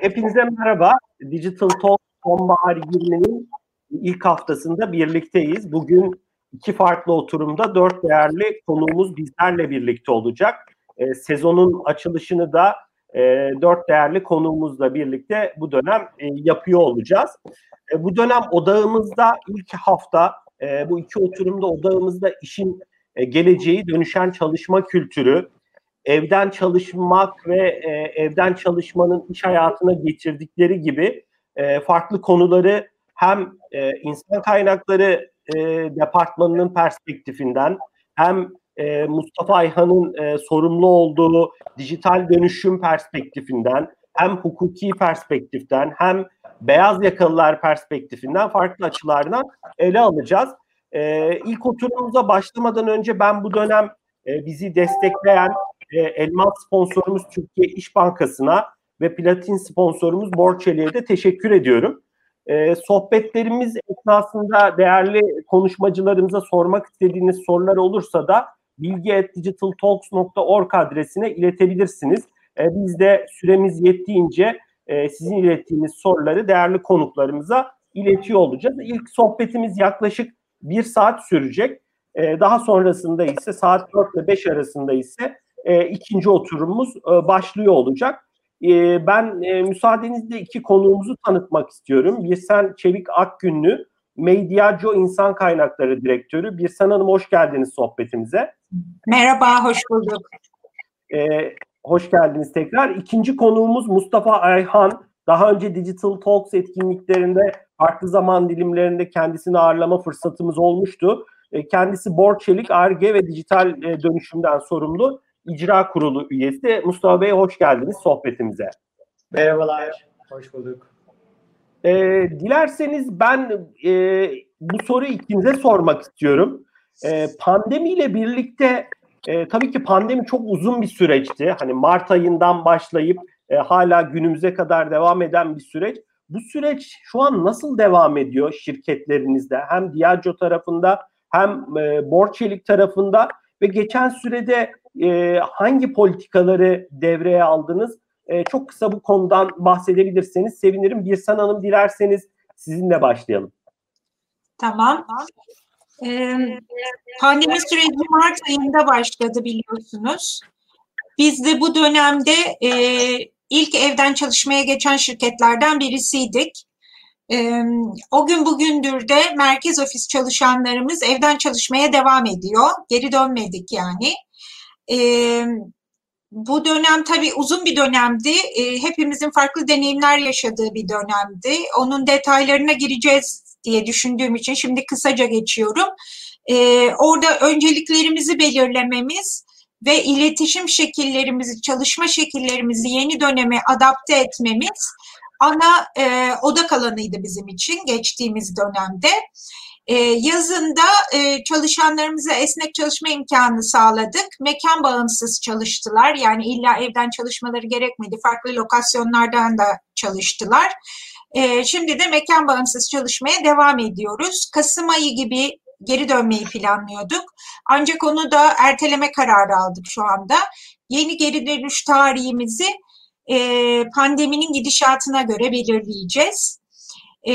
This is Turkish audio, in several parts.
Hepinize merhaba. Digital Talk Sonbahar 20'nin ilk haftasında birlikteyiz. Bugün iki farklı oturumda dört değerli konuğumuz bizlerle birlikte olacak. E, sezonun açılışını da e, dört değerli konuğumuzla birlikte bu dönem e, yapıyor olacağız. E, bu dönem odağımızda ilk hafta e, bu iki oturumda odağımızda işin e, geleceği, dönüşen çalışma kültürü, evden çalışmak ve e, evden çalışmanın iş hayatına getirdikleri gibi e, farklı konuları hem e, insan kaynakları e, departmanının perspektifinden hem e, Mustafa Ayhan'ın e, sorumlu olduğu dijital dönüşüm perspektifinden hem hukuki perspektiften hem beyaz yakalılar perspektifinden farklı açılardan ele alacağız. E, ilk oturumumuza başlamadan önce ben bu dönem e, bizi destekleyen e, elmas sponsorumuz Türkiye İş Bankası'na ve platin sponsorumuz Borçeli'ye de teşekkür ediyorum. E, sohbetlerimiz esnasında değerli konuşmacılarımıza sormak istediğiniz sorular olursa da bilgi.digitaltalks.org adresine iletebilirsiniz. E, biz de süremiz yettiğince e, sizin ilettiğiniz soruları değerli konuklarımıza iletiyor olacağız. İlk sohbetimiz yaklaşık bir saat sürecek. E, daha sonrasında ise saat 4 ile 5 arasında ise e, ikinci oturumumuz e, başlıyor olacak. E, ben e, müsaadenizle iki konuğumuzu tanıtmak istiyorum. Birsen Çevik Akgünlü, Mediaco İnsan Kaynakları Direktörü. Birsen Hanım hoş geldiniz sohbetimize. Merhaba, hoş bulduk. E, hoş geldiniz tekrar. İkinci konuğumuz Mustafa Ayhan. Daha önce Digital Talks etkinliklerinde farklı zaman dilimlerinde kendisini ağırlama fırsatımız olmuştu. E, kendisi Borçelik, ARGE ve dijital e, dönüşümden sorumlu İcra Kurulu üyesi. Mustafa Bey hoş geldiniz sohbetimize. Merhabalar, hoş bulduk. E, dilerseniz ben e, bu soruyu ikinize sormak istiyorum. E, pandemiyle birlikte e, tabii ki pandemi çok uzun bir süreçti. Hani Mart ayından başlayıp e, hala günümüze kadar devam eden bir süreç. Bu süreç şu an nasıl devam ediyor şirketlerinizde? Hem Diageo tarafında hem e, Borçelik tarafında ve geçen sürede e, hangi politikaları devreye aldınız? E, çok kısa bu konudan bahsedebilirseniz sevinirim. Birsan Hanım dilerseniz sizinle başlayalım. Tamam. Ee, pandemi süreci Mart ayında başladı biliyorsunuz. Biz de bu dönemde e, ilk evden çalışmaya geçen şirketlerden birisiydik. E, o gün bugündür de merkez ofis çalışanlarımız evden çalışmaya devam ediyor. Geri dönmedik yani. E, bu dönem tabii uzun bir dönemdi. E, hepimizin farklı deneyimler yaşadığı bir dönemdi. Onun detaylarına gireceğiz diye düşündüğüm için şimdi kısaca geçiyorum. E, orada önceliklerimizi belirlememiz ve iletişim şekillerimizi, çalışma şekillerimizi yeni döneme adapte etmemiz ana e, odak alanıydı bizim için geçtiğimiz dönemde. E, yazında e, çalışanlarımıza esnek çalışma imkanı sağladık. Mekan bağımsız çalıştılar. Yani illa evden çalışmaları gerekmedi. Farklı lokasyonlardan da çalıştılar. E, şimdi de mekan bağımsız çalışmaya devam ediyoruz. Kasım ayı gibi geri dönmeyi planlıyorduk. Ancak onu da erteleme kararı aldık şu anda. Yeni geri dönüş tarihimizi e, pandeminin gidişatına göre belirleyeceğiz. E,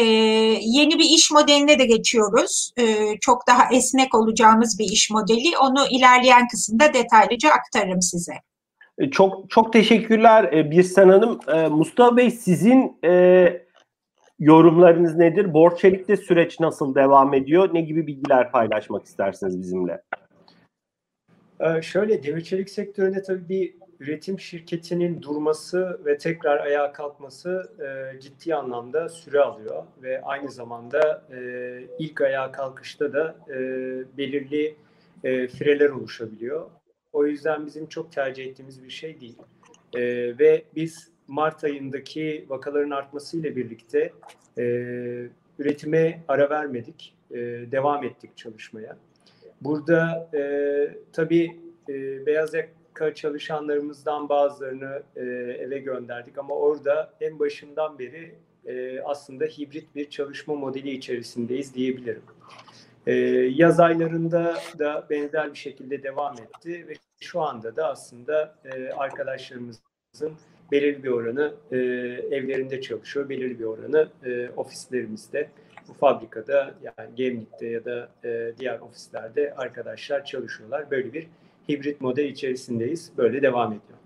yeni bir iş modeline de geçiyoruz. E, çok daha esnek olacağımız bir iş modeli. Onu ilerleyen kısımda detaylıca aktarırım size. E, çok çok teşekkürler e, Birsen Hanım. E, Mustafa Bey sizin e, yorumlarınız nedir? Borçelik'te süreç nasıl devam ediyor? Ne gibi bilgiler paylaşmak istersiniz bizimle? Ee, şöyle demir çelik sektöründe tabii bir üretim şirketinin durması ve tekrar ayağa kalkması e, ciddi anlamda süre alıyor ve aynı zamanda e, ilk ayağa kalkışta da e, belirli e, fireler oluşabiliyor. O yüzden bizim çok tercih ettiğimiz bir şey değil. E, ve biz Mart ayındaki vakaların artmasıyla birlikte e, üretime ara vermedik, e, devam ettik çalışmaya. Burada e, tabii e, beyaz yaka çalışanlarımızdan bazılarını e, eve gönderdik ama orada en başından beri e, aslında hibrit bir çalışma modeli içerisindeyiz diyebilirim. E, yaz aylarında da benzer bir şekilde devam etti ve şu anda da aslında arkadaşlarımızın belirli bir oranı evlerinde çalışıyor, belirli bir oranı ofislerimizde, bu fabrikada yani Gemlik'te ya da diğer ofislerde arkadaşlar çalışıyorlar. Böyle bir hibrit model içerisindeyiz. Böyle devam ediyor.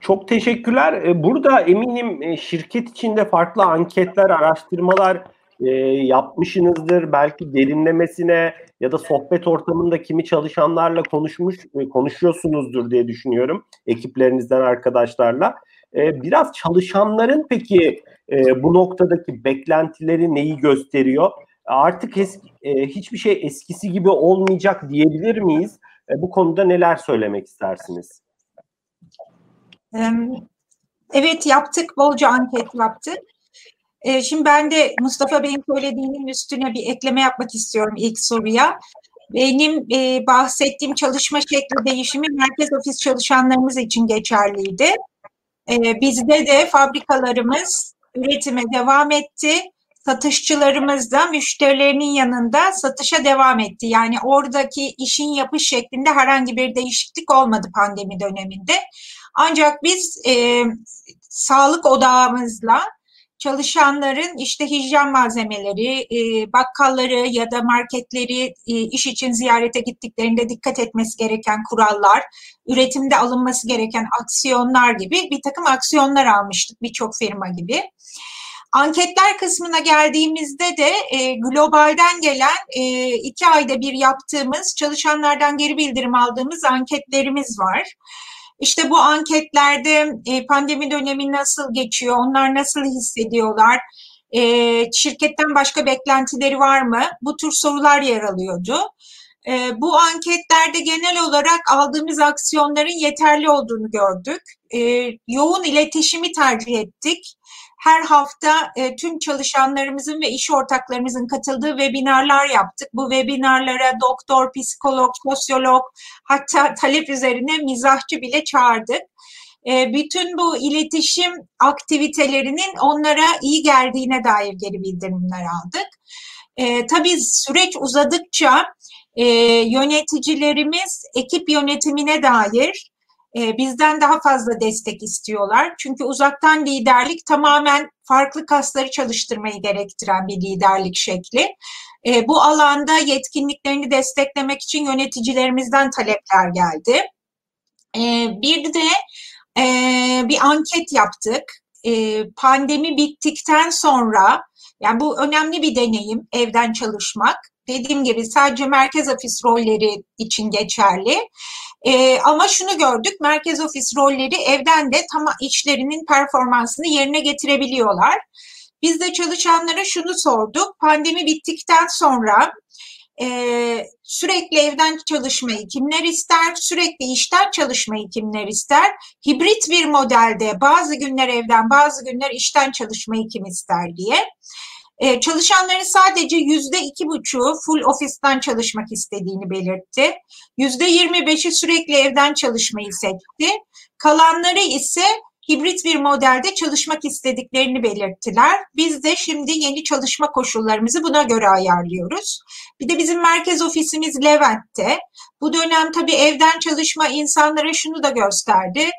Çok teşekkürler. E, burada eminim e, şirket içinde farklı anketler, araştırmalar e, yapmışsınızdır. Belki derinlemesine ya da sohbet ortamında kimi çalışanlarla konuşmuş konuşuyorsunuzdur diye düşünüyorum. Ekiplerinizden arkadaşlarla. Biraz çalışanların peki bu noktadaki beklentileri neyi gösteriyor? Artık eski, hiçbir şey eskisi gibi olmayacak diyebilir miyiz? Bu konuda neler söylemek istersiniz? Evet yaptık, bolca anket yaptık. Şimdi ben de Mustafa Bey'in söylediğinin üstüne bir ekleme yapmak istiyorum ilk soruya. Benim e, bahsettiğim çalışma şekli değişimi merkez ofis çalışanlarımız için geçerliydi. E, bizde de fabrikalarımız üretime devam etti. Satışçılarımız da müşterilerinin yanında satışa devam etti. Yani oradaki işin yapış şeklinde herhangi bir değişiklik olmadı pandemi döneminde. Ancak biz e, sağlık odağımızla çalışanların işte hijyen malzemeleri, e, bakkalları ya da marketleri e, iş için ziyarete gittiklerinde dikkat etmesi gereken kurallar, üretimde alınması gereken aksiyonlar gibi bir takım aksiyonlar almıştık birçok firma gibi. Anketler kısmına geldiğimizde de e, globalden gelen e, iki ayda bir yaptığımız çalışanlardan geri bildirim aldığımız anketlerimiz var. İşte bu anketlerde e, pandemi dönemi nasıl geçiyor, onlar nasıl hissediyorlar, e, şirketten başka beklentileri var mı? Bu tür sorular yer alıyordu. E, bu anketlerde genel olarak aldığımız aksiyonların yeterli olduğunu gördük. E, yoğun iletişimi tercih ettik her hafta e, tüm çalışanlarımızın ve iş ortaklarımızın katıldığı webinarlar yaptık. Bu webinarlara doktor, psikolog, sosyolog hatta talep üzerine mizahçı bile çağırdık. E, bütün bu iletişim aktivitelerinin onlara iyi geldiğine dair geri bildirimler aldık. E, tabii süreç uzadıkça e, yöneticilerimiz ekip yönetimine dair e, bizden daha fazla destek istiyorlar. Çünkü uzaktan liderlik tamamen farklı kasları çalıştırmayı gerektiren bir liderlik şekli. E, bu alanda yetkinliklerini desteklemek için yöneticilerimizden talepler geldi. E, bir de e, bir anket yaptık. E, pandemi bittikten sonra, yani bu önemli bir deneyim, evden çalışmak dediğim gibi sadece merkez ofis rolleri için geçerli. E, ama şunu gördük, merkez ofis rolleri evden de tam işlerinin performansını yerine getirebiliyorlar. Biz de çalışanlara şunu sorduk, pandemi bittikten sonra e, sürekli evden çalışmayı kimler ister, sürekli işten çalışmayı kimler ister, hibrit bir modelde bazı günler evden bazı günler işten çalışmayı kim ister diye. Ee, çalışanların sadece yüzde iki buçuğu full ofisten çalışmak istediğini belirtti. Yüzde yirmi beşi sürekli evden çalışmayı seçti. Kalanları ise hibrit bir modelde çalışmak istediklerini belirttiler. Biz de şimdi yeni çalışma koşullarımızı buna göre ayarlıyoruz. Bir de bizim merkez ofisimiz Levent'te. Bu dönem tabii evden çalışma insanlara şunu da gösterdi.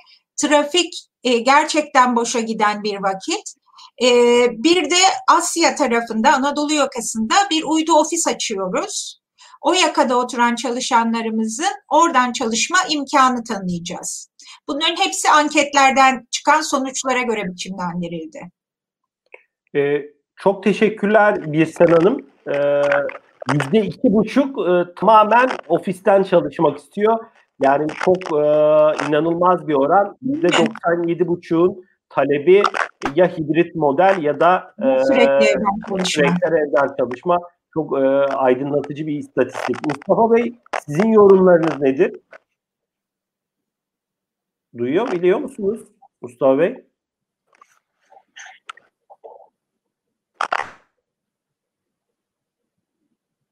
Trafik e, gerçekten boşa giden bir vakit. Ee, bir de Asya tarafında, Anadolu yakasında bir uydu ofis açıyoruz. O yakada oturan çalışanlarımızın oradan çalışma imkanı tanıyacağız. Bunların hepsi anketlerden çıkan sonuçlara göre biçimlendirildi. Ee, çok teşekkürler Birsen Hanım. Ee, yüzde iki buçuk e, tamamen ofisten çalışmak istiyor. Yani çok e, inanılmaz bir oran. Yüzde doksan yedi buçuğun talebi ya hibrit model ya da sürekli, e, evden çalışma. sürekli evden çalışma. Çok e, aydınlatıcı bir istatistik. Mustafa Bey sizin yorumlarınız nedir? Duyuyor, biliyor musunuz Mustafa Bey?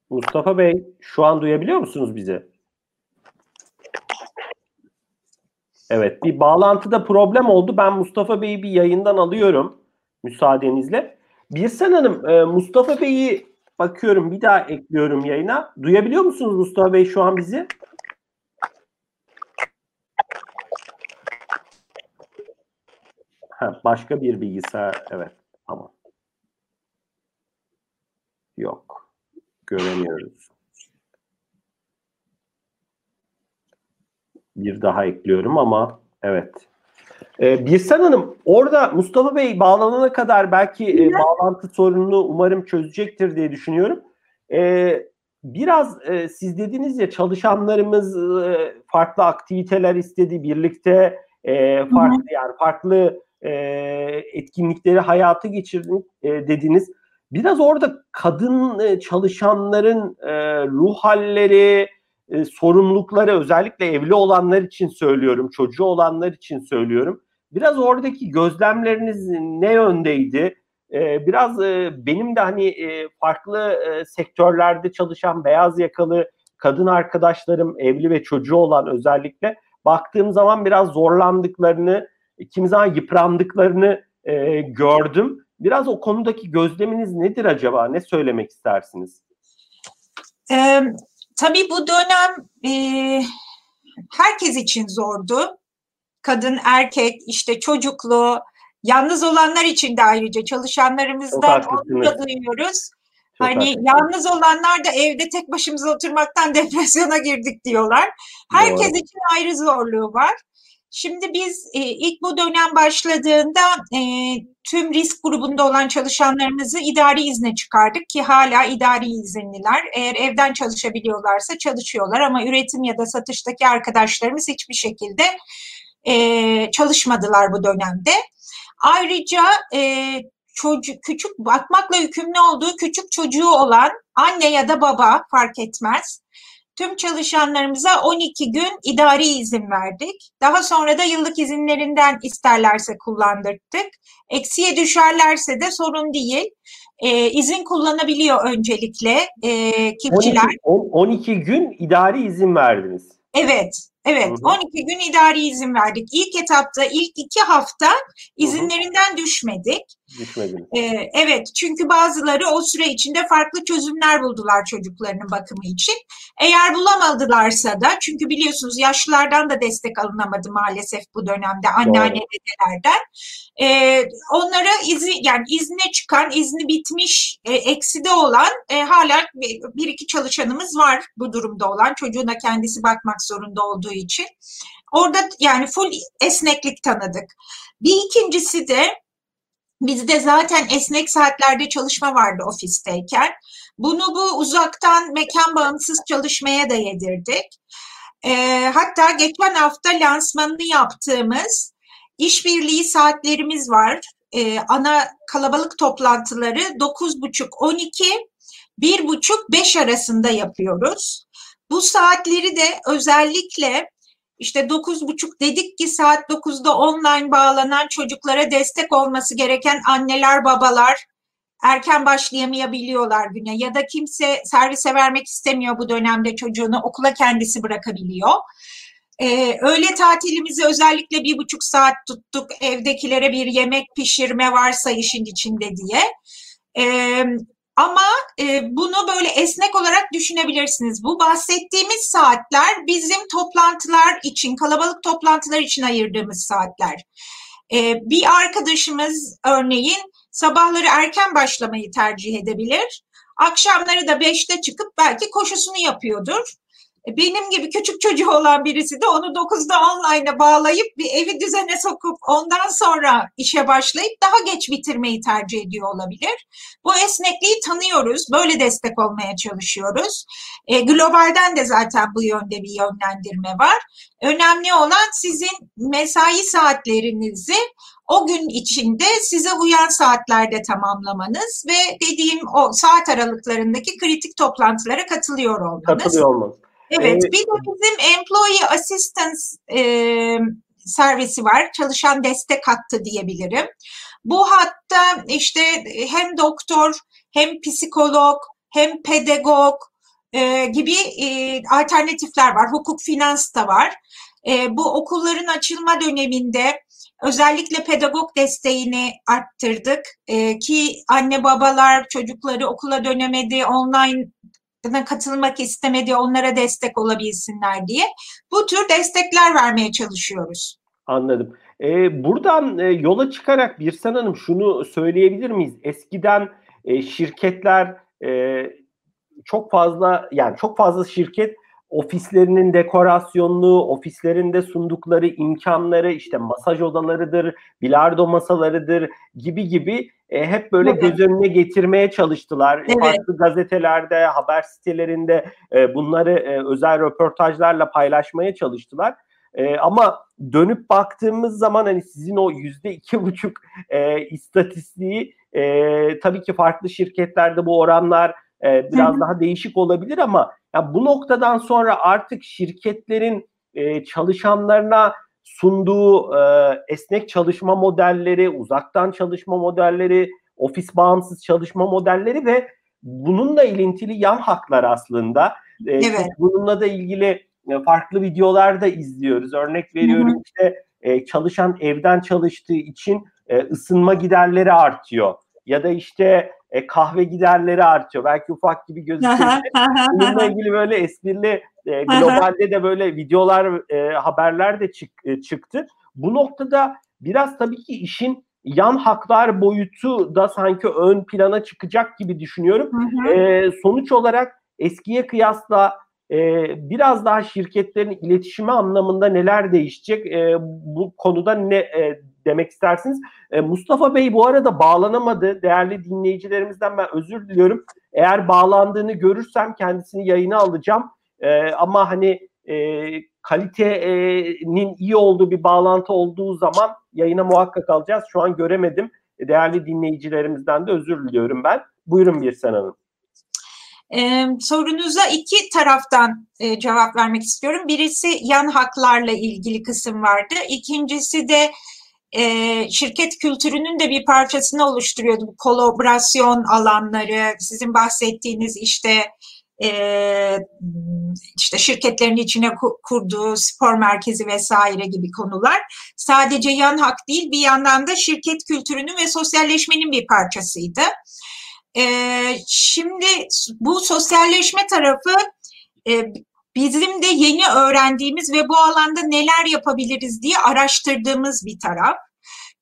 Mustafa Bey şu an duyabiliyor musunuz bizi? Evet bir bağlantıda problem oldu. Ben Mustafa Bey'i bir yayından alıyorum müsaadenizle. Birsen Hanım e, Mustafa Bey'i bakıyorum bir daha ekliyorum yayına. Duyabiliyor musunuz Mustafa Bey şu an bizi? Ha, başka bir bilgisayar. Evet. Tamam. Yok. Göremiyoruz. Bir daha ekliyorum ama evet. Ee, Birsen Hanım orada Mustafa Bey bağlanana kadar belki e, bağlantı sorununu umarım çözecektir diye düşünüyorum. Ee, biraz e, siz dediniz ya çalışanlarımız e, farklı aktiviteler istedi birlikte e, farklı Hı-hı. yani farklı e, etkinlikleri hayata geçirdik e, dediniz. Biraz orada kadın e, çalışanların e, ruh halleri, e, sorumlulukları özellikle evli olanlar için söylüyorum, çocuğu olanlar için söylüyorum. Biraz oradaki gözlemleriniz ne yöndeydi? E, biraz e, benim de hani e, farklı e, sektörlerde çalışan beyaz yakalı kadın arkadaşlarım, evli ve çocuğu olan özellikle baktığım zaman biraz zorlandıklarını, kimi zaman yıprandıklarını e, gördüm. Biraz o konudaki gözleminiz nedir acaba? Ne söylemek istersiniz? Tabii bu dönem e, herkes için zordu. Kadın, erkek, işte çocuklu, yalnız olanlar için de ayrıca çalışanlarımızdan onu da duyuyoruz. Çok hani haklısın. yalnız olanlar da evde tek başımıza oturmaktan depresyona girdik diyorlar. Herkes Doğru. için ayrı zorluğu var. Şimdi biz e, ilk bu dönem başladığında e, tüm risk grubunda olan çalışanlarımızı idari izne çıkardık ki hala idari izinliler. Eğer evden çalışabiliyorlarsa çalışıyorlar ama üretim ya da satıştaki arkadaşlarımız hiçbir şekilde e, çalışmadılar bu dönemde. Ayrıca e, çocuk küçük bakmakla yükümlü olduğu küçük çocuğu olan anne ya da baba fark etmez tüm çalışanlarımıza 12 gün idari izin verdik. Daha sonra da yıllık izinlerinden isterlerse kullandırdık. Eksiye düşerlerse de sorun değil. E, izin kullanabiliyor öncelikle e, kipçiler. 12, 12 gün idari izin verdiniz. Evet. Evet, hı hı. 12 gün idari izin verdik. İlk etapta ilk iki hafta izinlerinden düşmedik. Düşmediniz. Ee, evet, çünkü bazıları o süre içinde farklı çözümler buldular çocuklarının bakımı için. Eğer bulamadılarsa da, çünkü biliyorsunuz yaşlılardan da destek alınamadı maalesef bu dönemde anneanne dedelerden. Ee, onlara izi, yani izne çıkan, izni bitmiş, e, ekside olan e, hala bir iki çalışanımız var bu durumda olan. Çocuğuna kendisi bakmak zorunda olduğu için. Orada yani full esneklik tanıdık. Bir ikincisi de bizde zaten esnek saatlerde çalışma vardı ofisteyken. Bunu bu uzaktan mekan bağımsız çalışmaya da yedirdik. E, hatta geçen hafta lansmanını yaptığımız işbirliği saatlerimiz var. E, ana kalabalık toplantıları 9.30-12, 1.30-5 arasında yapıyoruz. Bu saatleri de özellikle işte dokuz buçuk dedik ki saat dokuzda online bağlanan çocuklara destek olması gereken anneler babalar erken başlayamayabiliyorlar güne ya da kimse servise vermek istemiyor bu dönemde çocuğunu okula kendisi bırakabiliyor. Ee, öğle tatilimizi özellikle bir buçuk saat tuttuk evdekilere bir yemek pişirme varsa işin içinde diye. Ee, ama e, bunu böyle esnek olarak düşünebilirsiniz. Bu bahsettiğimiz saatler bizim toplantılar için, kalabalık toplantılar için ayırdığımız saatler. E, bir arkadaşımız örneğin sabahları erken başlamayı tercih edebilir. Akşamları da beşte çıkıp belki koşusunu yapıyordur. E, benim gibi küçük çocuğu olan birisi de onu 9'da online'a bağlayıp bir evi düzene sokup ondan sonra işe başlayıp daha geç bitirmeyi tercih ediyor olabilir. Bu esnekliği tanıyoruz. Böyle destek olmaya çalışıyoruz. E, globalden de zaten bu yönde bir yönlendirme var. Önemli olan sizin mesai saatlerinizi o gün içinde size uyan saatlerde tamamlamanız ve dediğim o saat aralıklarındaki kritik toplantılara katılıyor olmanız. Katılıyor olmanız. Evet, bir de bizim Employee Assistance e, servisi var. Çalışan destek hattı diyebilirim. Bu hatta işte hem doktor, hem psikolog, hem pedagog e, gibi e, alternatifler var. Hukuk, finans da var. E, bu okulların açılma döneminde özellikle pedagog desteğini arttırdık e, ki anne babalar çocukları okula dönemedi, online katılmak istemedi onlara destek olabilsinler diye bu tür destekler vermeye çalışıyoruz. Anladım. E, buradan e, yola çıkarak Birsen Hanım şunu söyleyebilir miyiz? Eskiden e, şirketler e, çok fazla yani çok fazla şirket ofislerinin dekorasyonunu, ofislerinde sundukları imkanları işte masaj odalarıdır, bilardo masalarıdır gibi gibi e, hep böyle evet. göz önüne getirmeye çalıştılar. Evet. Farklı gazetelerde, haber sitelerinde e, bunları e, özel röportajlarla paylaşmaya çalıştılar. E, ama dönüp baktığımız zaman hani sizin o yüzde iki buçuk e, istatistiği e, tabii ki farklı şirketlerde bu oranlar e, biraz Hı-hı. daha değişik olabilir ama ya bu noktadan sonra artık şirketlerin e, çalışanlarına sunduğu e, esnek çalışma modelleri, uzaktan çalışma modelleri, ofis bağımsız çalışma modelleri ve bununla ilintili yan haklar aslında. E, evet. Bununla da ilgili e, farklı videolar da izliyoruz. Örnek veriyorum Hı-hı. işte e, çalışan evden çalıştığı için e, ısınma giderleri artıyor. Ya da işte e, kahve giderleri artıyor. Belki ufak gibi gözüküyor. Bununla ilgili böyle esprili e, globalde de böyle videolar, e, haberler de çık, e, çıktı. Bu noktada biraz tabii ki işin yan haklar boyutu da sanki ön plana çıkacak gibi düşünüyorum. Hı hı. E, sonuç olarak eskiye kıyasla e, biraz daha şirketlerin iletişimi anlamında neler değişecek? E, bu konuda ne e, demek istersiniz? E, Mustafa Bey bu arada bağlanamadı. Değerli dinleyicilerimizden ben özür diliyorum. Eğer bağlandığını görürsem kendisini yayına alacağım. E, ama hani e, kalitenin iyi olduğu bir bağlantı olduğu zaman yayına muhakkak alacağız. Şu an göremedim. Değerli dinleyicilerimizden de özür diliyorum ben. Buyurun Birsen Hanım. Ee, sorunuza iki taraftan e, cevap vermek istiyorum. Birisi yan haklarla ilgili kısım vardı. İkincisi de e, şirket kültürünün de bir parçasını oluşturuyordu. Kolaborasyon alanları, sizin bahsettiğiniz işte e, işte şirketlerin içine kurduğu spor merkezi vesaire gibi konular sadece yan hak değil bir yandan da şirket kültürünün ve sosyalleşmenin bir parçasıydı. E, şimdi bu sosyalleşme tarafı e, bizim de yeni öğrendiğimiz ve bu alanda neler yapabiliriz diye araştırdığımız bir taraf.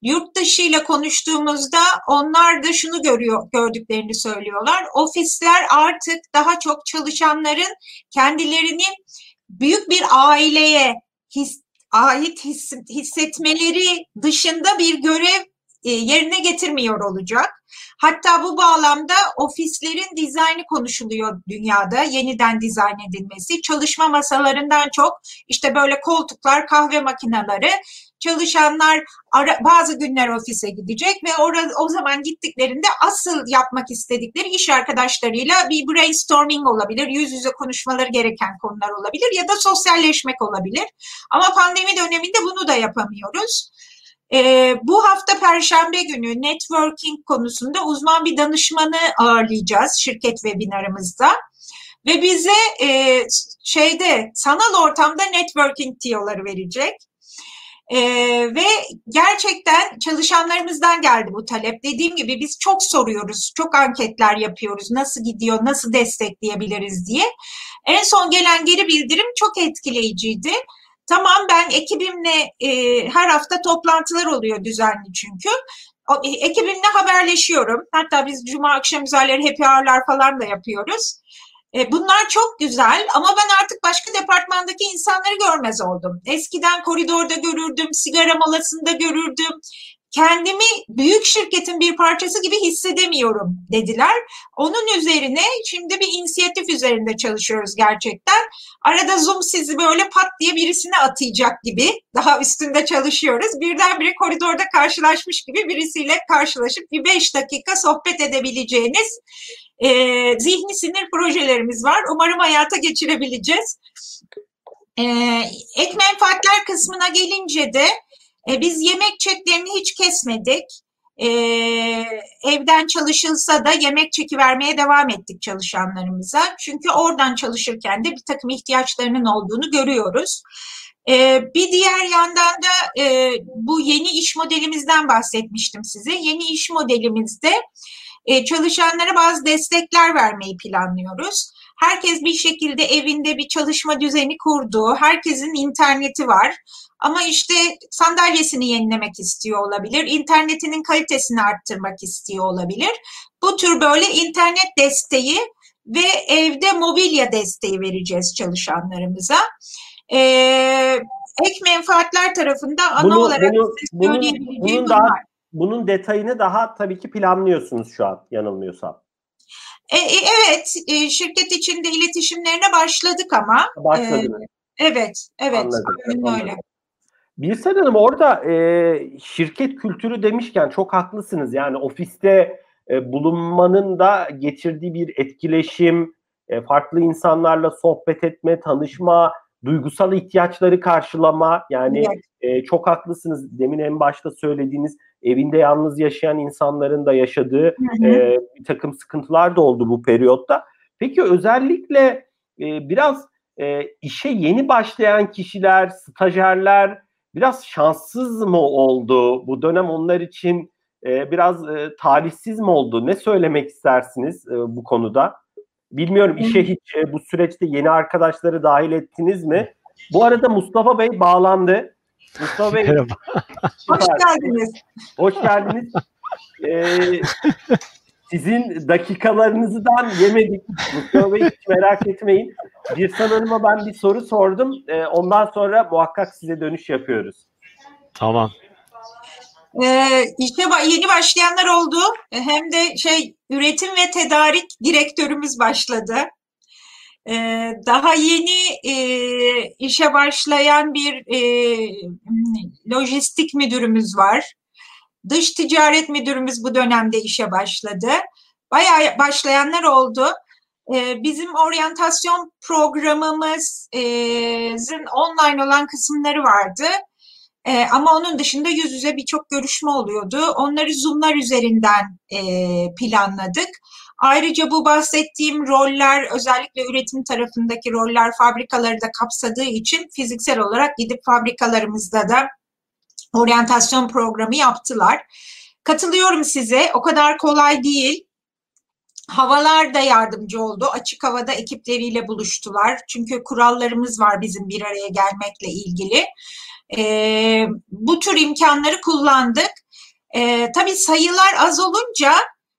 Yurt dışı ile konuştuğumuzda onlar da şunu görüyor, gördüklerini söylüyorlar. Ofisler artık daha çok çalışanların kendilerini büyük bir aileye his, ait his, hissetmeleri dışında bir görev yerine getirmiyor olacak. Hatta bu bağlamda ofislerin dizaynı konuşuluyor dünyada. Yeniden dizayn edilmesi. Çalışma masalarından çok işte böyle koltuklar, kahve makineleri çalışanlar ara, bazı günler ofise gidecek ve orada o zaman gittiklerinde asıl yapmak istedikleri iş arkadaşlarıyla bir brainstorming olabilir, yüz yüze konuşmaları gereken konular olabilir ya da sosyalleşmek olabilir. Ama pandemi döneminde bunu da yapamıyoruz. E, bu hafta Perşembe günü networking konusunda uzman bir danışmanı ağırlayacağız şirket webinarımızda. Ve bize e, şeyde sanal ortamda networking tiyoları verecek. E, ve gerçekten çalışanlarımızdan geldi bu talep. Dediğim gibi biz çok soruyoruz, çok anketler yapıyoruz. Nasıl gidiyor, nasıl destekleyebiliriz diye. En son gelen geri bildirim çok etkileyiciydi. Tamam ben ekibimle e, her hafta toplantılar oluyor düzenli çünkü. O, e, ekibimle haberleşiyorum. Hatta biz cuma akşam üzerleri happy hour'lar falan da yapıyoruz. E, bunlar çok güzel ama ben artık başka departmandaki insanları görmez oldum. Eskiden koridorda görürdüm, sigara molasında görürdüm, kendimi büyük şirketin bir parçası gibi hissedemiyorum dediler. Onun üzerine şimdi bir inisiyatif üzerinde çalışıyoruz gerçekten. Arada Zoom sizi böyle pat diye birisine atayacak gibi daha üstünde çalışıyoruz. Birdenbire koridorda karşılaşmış gibi birisiyle karşılaşıp bir beş dakika sohbet edebileceğiniz e, zihni sinir projelerimiz var. Umarım hayata geçirebileceğiz. E, ek menfaatler kısmına gelince de e, biz yemek çeklerini hiç kesmedik. E, evden çalışılsa da yemek çeki vermeye devam ettik çalışanlarımıza. Çünkü oradan çalışırken de bir takım ihtiyaçlarının olduğunu görüyoruz. E, bir diğer yandan da e, bu yeni iş modelimizden bahsetmiştim size. Yeni iş modelimizde e, çalışanlara bazı destekler vermeyi planlıyoruz. Herkes bir şekilde evinde bir çalışma düzeni kurdu. Herkesin interneti var. Ama işte sandalyesini yenilemek istiyor olabilir. internetinin kalitesini arttırmak istiyor olabilir. Bu tür böyle internet desteği ve evde mobilya desteği vereceğiz çalışanlarımıza. Ee, ek menfaatler tarafında ana bunu, olarak bunu, söyleyebileceğim bunun, bunun, daha, bunun detayını daha tabii ki planlıyorsunuz şu an yanılmıyorsam. E, e, evet, e, şirket içinde iletişimlerine başladık ama. Başladınız. E, evet, evet. Anladım, anladım. öyle. Hanım orada e, şirket kültürü demişken çok haklısınız. Yani ofiste e, bulunmanın da getirdiği bir etkileşim, e, farklı insanlarla sohbet etme, tanışma, duygusal ihtiyaçları karşılama. Yani e, çok haklısınız. Demin en başta söylediğiniz evinde yalnız yaşayan insanların da yaşadığı E, bir takım sıkıntılar da oldu bu periyotta. Peki özellikle e, biraz e, işe yeni başlayan kişiler, stajyerler biraz şanssız mı oldu? Bu dönem onlar için e, biraz e, talihsiz mi oldu? Ne söylemek istersiniz e, bu konuda? Bilmiyorum işe hiç e, bu süreçte yeni arkadaşları dahil ettiniz mi? Bu arada Mustafa Bey bağlandı. Mustafa Bey. Merhaba. Hoş geldiniz. Hoş geldiniz. Ee, sizin dakikalarınızdan yemedik. Mustafa Bey hiç merak etmeyin. Bir Hanım'a ben bir soru sordum. Ee, ondan sonra muhakkak size dönüş yapıyoruz. Tamam. Ee, işte yeni başlayanlar oldu. Hem de şey üretim ve tedarik direktörümüz başladı. Ee, daha yeni e, işe başlayan bir e, lojistik müdürümüz var. Dış ticaret müdürümüz bu dönemde işe başladı. Bayağı başlayanlar oldu. Ee, bizim oryantasyon programımızın online olan kısımları vardı. E, ama onun dışında yüz yüze birçok görüşme oluyordu. Onları Zoom'lar üzerinden e, planladık. Ayrıca bu bahsettiğim roller özellikle üretim tarafındaki roller fabrikaları da kapsadığı için fiziksel olarak gidip fabrikalarımızda da oryantasyon programı yaptılar. Katılıyorum size. O kadar kolay değil. Havalar da yardımcı oldu. Açık havada ekipleriyle buluştular. Çünkü kurallarımız var bizim bir araya gelmekle ilgili. E, bu tür imkanları kullandık. E, tabii sayılar az olunca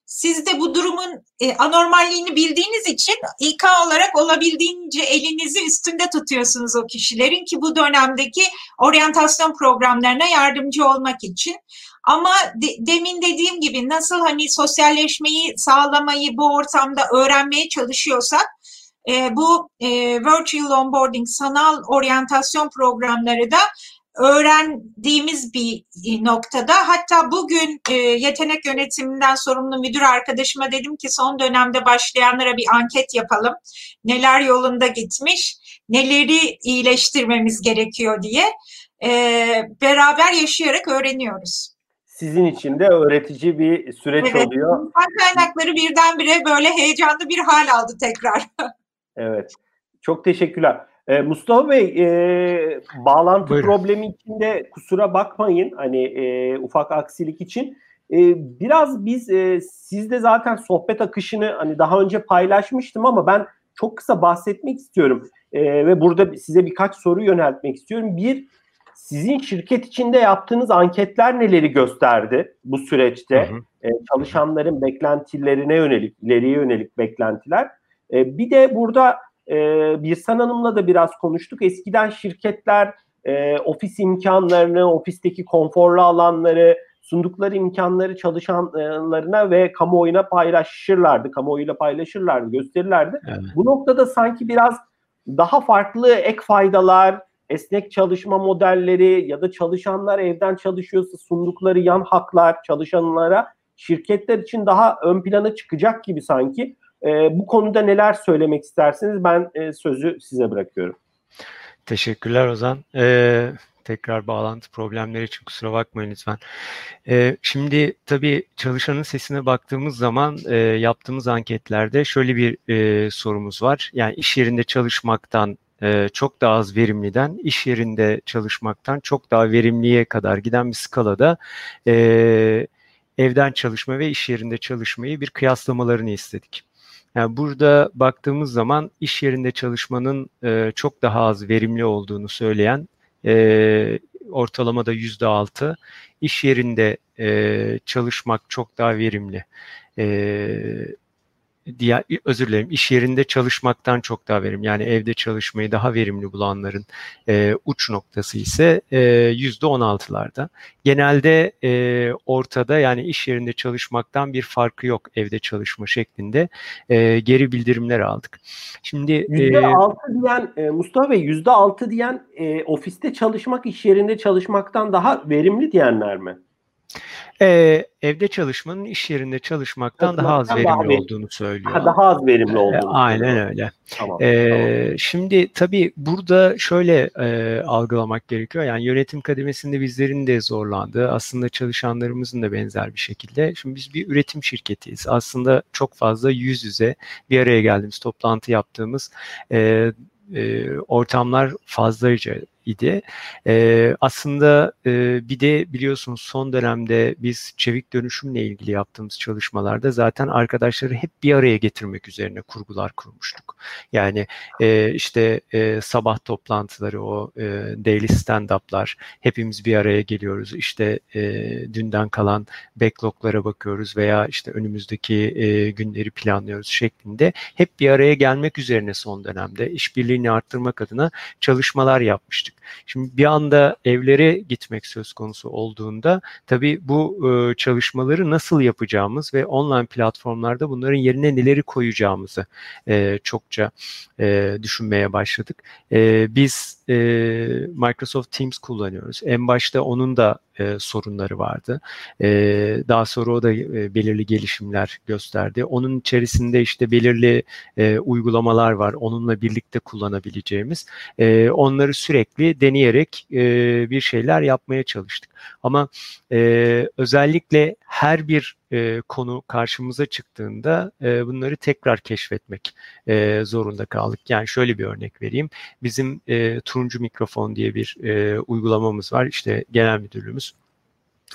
siz de bu durumun e, anormalliğini bildiğiniz için İK olarak olabildiğince elinizi üstünde tutuyorsunuz o kişilerin ki bu dönemdeki oryantasyon programlarına yardımcı olmak için. Ama de, demin dediğim gibi nasıl hani sosyalleşmeyi sağlamayı bu ortamda öğrenmeye çalışıyorsak e, bu e, virtual onboarding sanal oryantasyon programları da öğrendiğimiz bir noktada. Hatta bugün e, yetenek yönetiminden sorumlu müdür arkadaşıma dedim ki son dönemde başlayanlara bir anket yapalım. Neler yolunda gitmiş, neleri iyileştirmemiz gerekiyor diye e, beraber yaşayarak öğreniyoruz. Sizin için de öğretici bir süreç evet, oluyor. İnsan kaynakları birdenbire böyle heyecanlı bir hal aldı tekrar. evet. Çok teşekkürler. E, Mustafa Bey, e, bağlantı Buyurun. problemi içinde kusura bakmayın hani e, ufak aksilik için. E, biraz biz e, sizde zaten sohbet akışını hani daha önce paylaşmıştım ama ben çok kısa bahsetmek istiyorum e, ve burada size birkaç soru yöneltmek istiyorum. Bir, sizin şirket içinde yaptığınız anketler neleri gösterdi bu süreçte? Hı hı. E, çalışanların beklentilerine yönelik, ileriye yönelik beklentiler. E, bir de burada e, Birsen Hanım'la da biraz konuştuk. Eskiden şirketler e, ofis imkanlarını, ofisteki konforlu alanları, sundukları imkanları çalışanlarına ve kamuoyuna paylaşırlardı. Kamuoyuyla paylaşırlardı, gösterirlerdi. Evet. Bu noktada sanki biraz daha farklı ek faydalar, esnek çalışma modelleri ya da çalışanlar evden çalışıyorsa sundukları yan haklar çalışanlara şirketler için daha ön plana çıkacak gibi sanki. E, bu konuda neler söylemek istersiniz? Ben e, sözü size bırakıyorum. Teşekkürler Ozan. Ee, tekrar bağlantı problemleri için kusura bakmayın lütfen. Ee, şimdi tabii çalışanın sesine baktığımız zaman e, yaptığımız anketlerde şöyle bir e, sorumuz var. Yani iş yerinde çalışmaktan e, çok daha az verimliden iş yerinde çalışmaktan çok daha verimliye kadar giden bir skalada e, evden çalışma ve iş yerinde çalışmayı bir kıyaslamalarını istedik. Yani burada baktığımız zaman iş yerinde çalışmanın e, çok daha az verimli olduğunu söyleyen e, ortalamada yüzde altı, iş yerinde e, çalışmak çok daha verimli. E, diğer özür dilerim iş yerinde çalışmaktan çok daha verim yani evde çalışmayı daha verimli bulanların e, uç noktası ise e, yüzde on altılarda. Genelde e, ortada yani iş yerinde çalışmaktan bir farkı yok evde çalışma şeklinde e, geri bildirimler aldık. Şimdi e, yüzde altı diyen e, Mustafa Bey yüzde altı diyen e, ofiste çalışmak iş yerinde çalışmaktan daha verimli diyenler mi? Ee, evde çalışmanın iş yerinde çalışmaktan daha az verimli daha olduğunu söylüyor. Ha, daha az verimli ee, olduğunu. Aynen öyle. Tamam, ee, tamam. Şimdi tabii burada şöyle e, algılamak gerekiyor. Yani yönetim kademesinde bizlerin de zorlandığı, aslında çalışanlarımızın da benzer bir şekilde. Şimdi biz bir üretim şirketiyiz. Aslında çok fazla yüz yüze bir araya geldiğimiz, toplantı yaptığımız e, e, ortamlar fazlaca idi. E, aslında e, bir de biliyorsunuz son dönemde biz çevik dönüşümle ilgili yaptığımız çalışmalarda zaten arkadaşları hep bir araya getirmek üzerine kurgular kurmuştuk. Yani e, işte e, sabah toplantıları, o e, daily stand-up'lar, hepimiz bir araya geliyoruz. İşte e, dünden kalan backlog'lara bakıyoruz veya işte önümüzdeki e, günleri planlıyoruz şeklinde hep bir araya gelmek üzerine son dönemde işbirliğini arttırmak adına çalışmalar yapmıştık. Şimdi bir anda evlere gitmek söz konusu olduğunda tabii bu e, çalışmaları nasıl yapacağımız ve online platformlarda bunların yerine neleri koyacağımızı e, çokça e, düşünmeye başladık. E, biz e, Microsoft Teams kullanıyoruz. En başta onun da e, sorunları vardı. E, daha sonra o da e, belirli gelişimler gösterdi. Onun içerisinde işte belirli e, uygulamalar var. Onunla birlikte kullanabileceğimiz. E, onları sürekli deneyerek e, bir şeyler yapmaya çalıştık. Ama e, özellikle her bir e, konu karşımıza çıktığında e, bunları tekrar keşfetmek e, zorunda kaldık. Yani şöyle bir örnek vereyim. Bizim e, turuncu mikrofon diye bir e, uygulamamız var. İşte genel müdürlüğümüz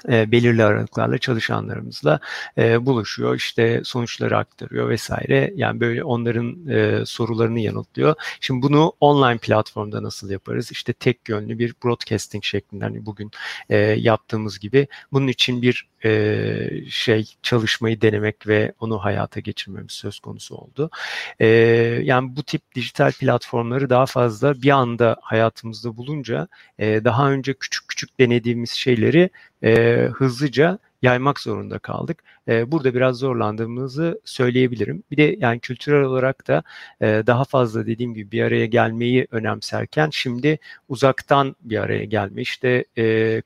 e, belirli aralıklarla çalışanlarımızla e, buluşuyor, işte sonuçları aktarıyor vesaire. Yani böyle onların e, sorularını yanıtlıyor. Şimdi bunu online platformda nasıl yaparız? İşte tek yönlü bir broadcasting şeklinde hani bugün e, yaptığımız gibi. Bunun için bir e, şey çalışmayı denemek ve onu hayata geçirmemiz söz konusu oldu. E, yani bu tip dijital platformları daha fazla bir anda hayatımızda bulunca e, daha önce küçük küçük denediğimiz şeyleri hızlıca yaymak zorunda kaldık. Burada biraz zorlandığımızı söyleyebilirim. Bir de yani kültürel olarak da daha fazla dediğim gibi bir araya gelmeyi önemserken şimdi uzaktan bir araya gelme işte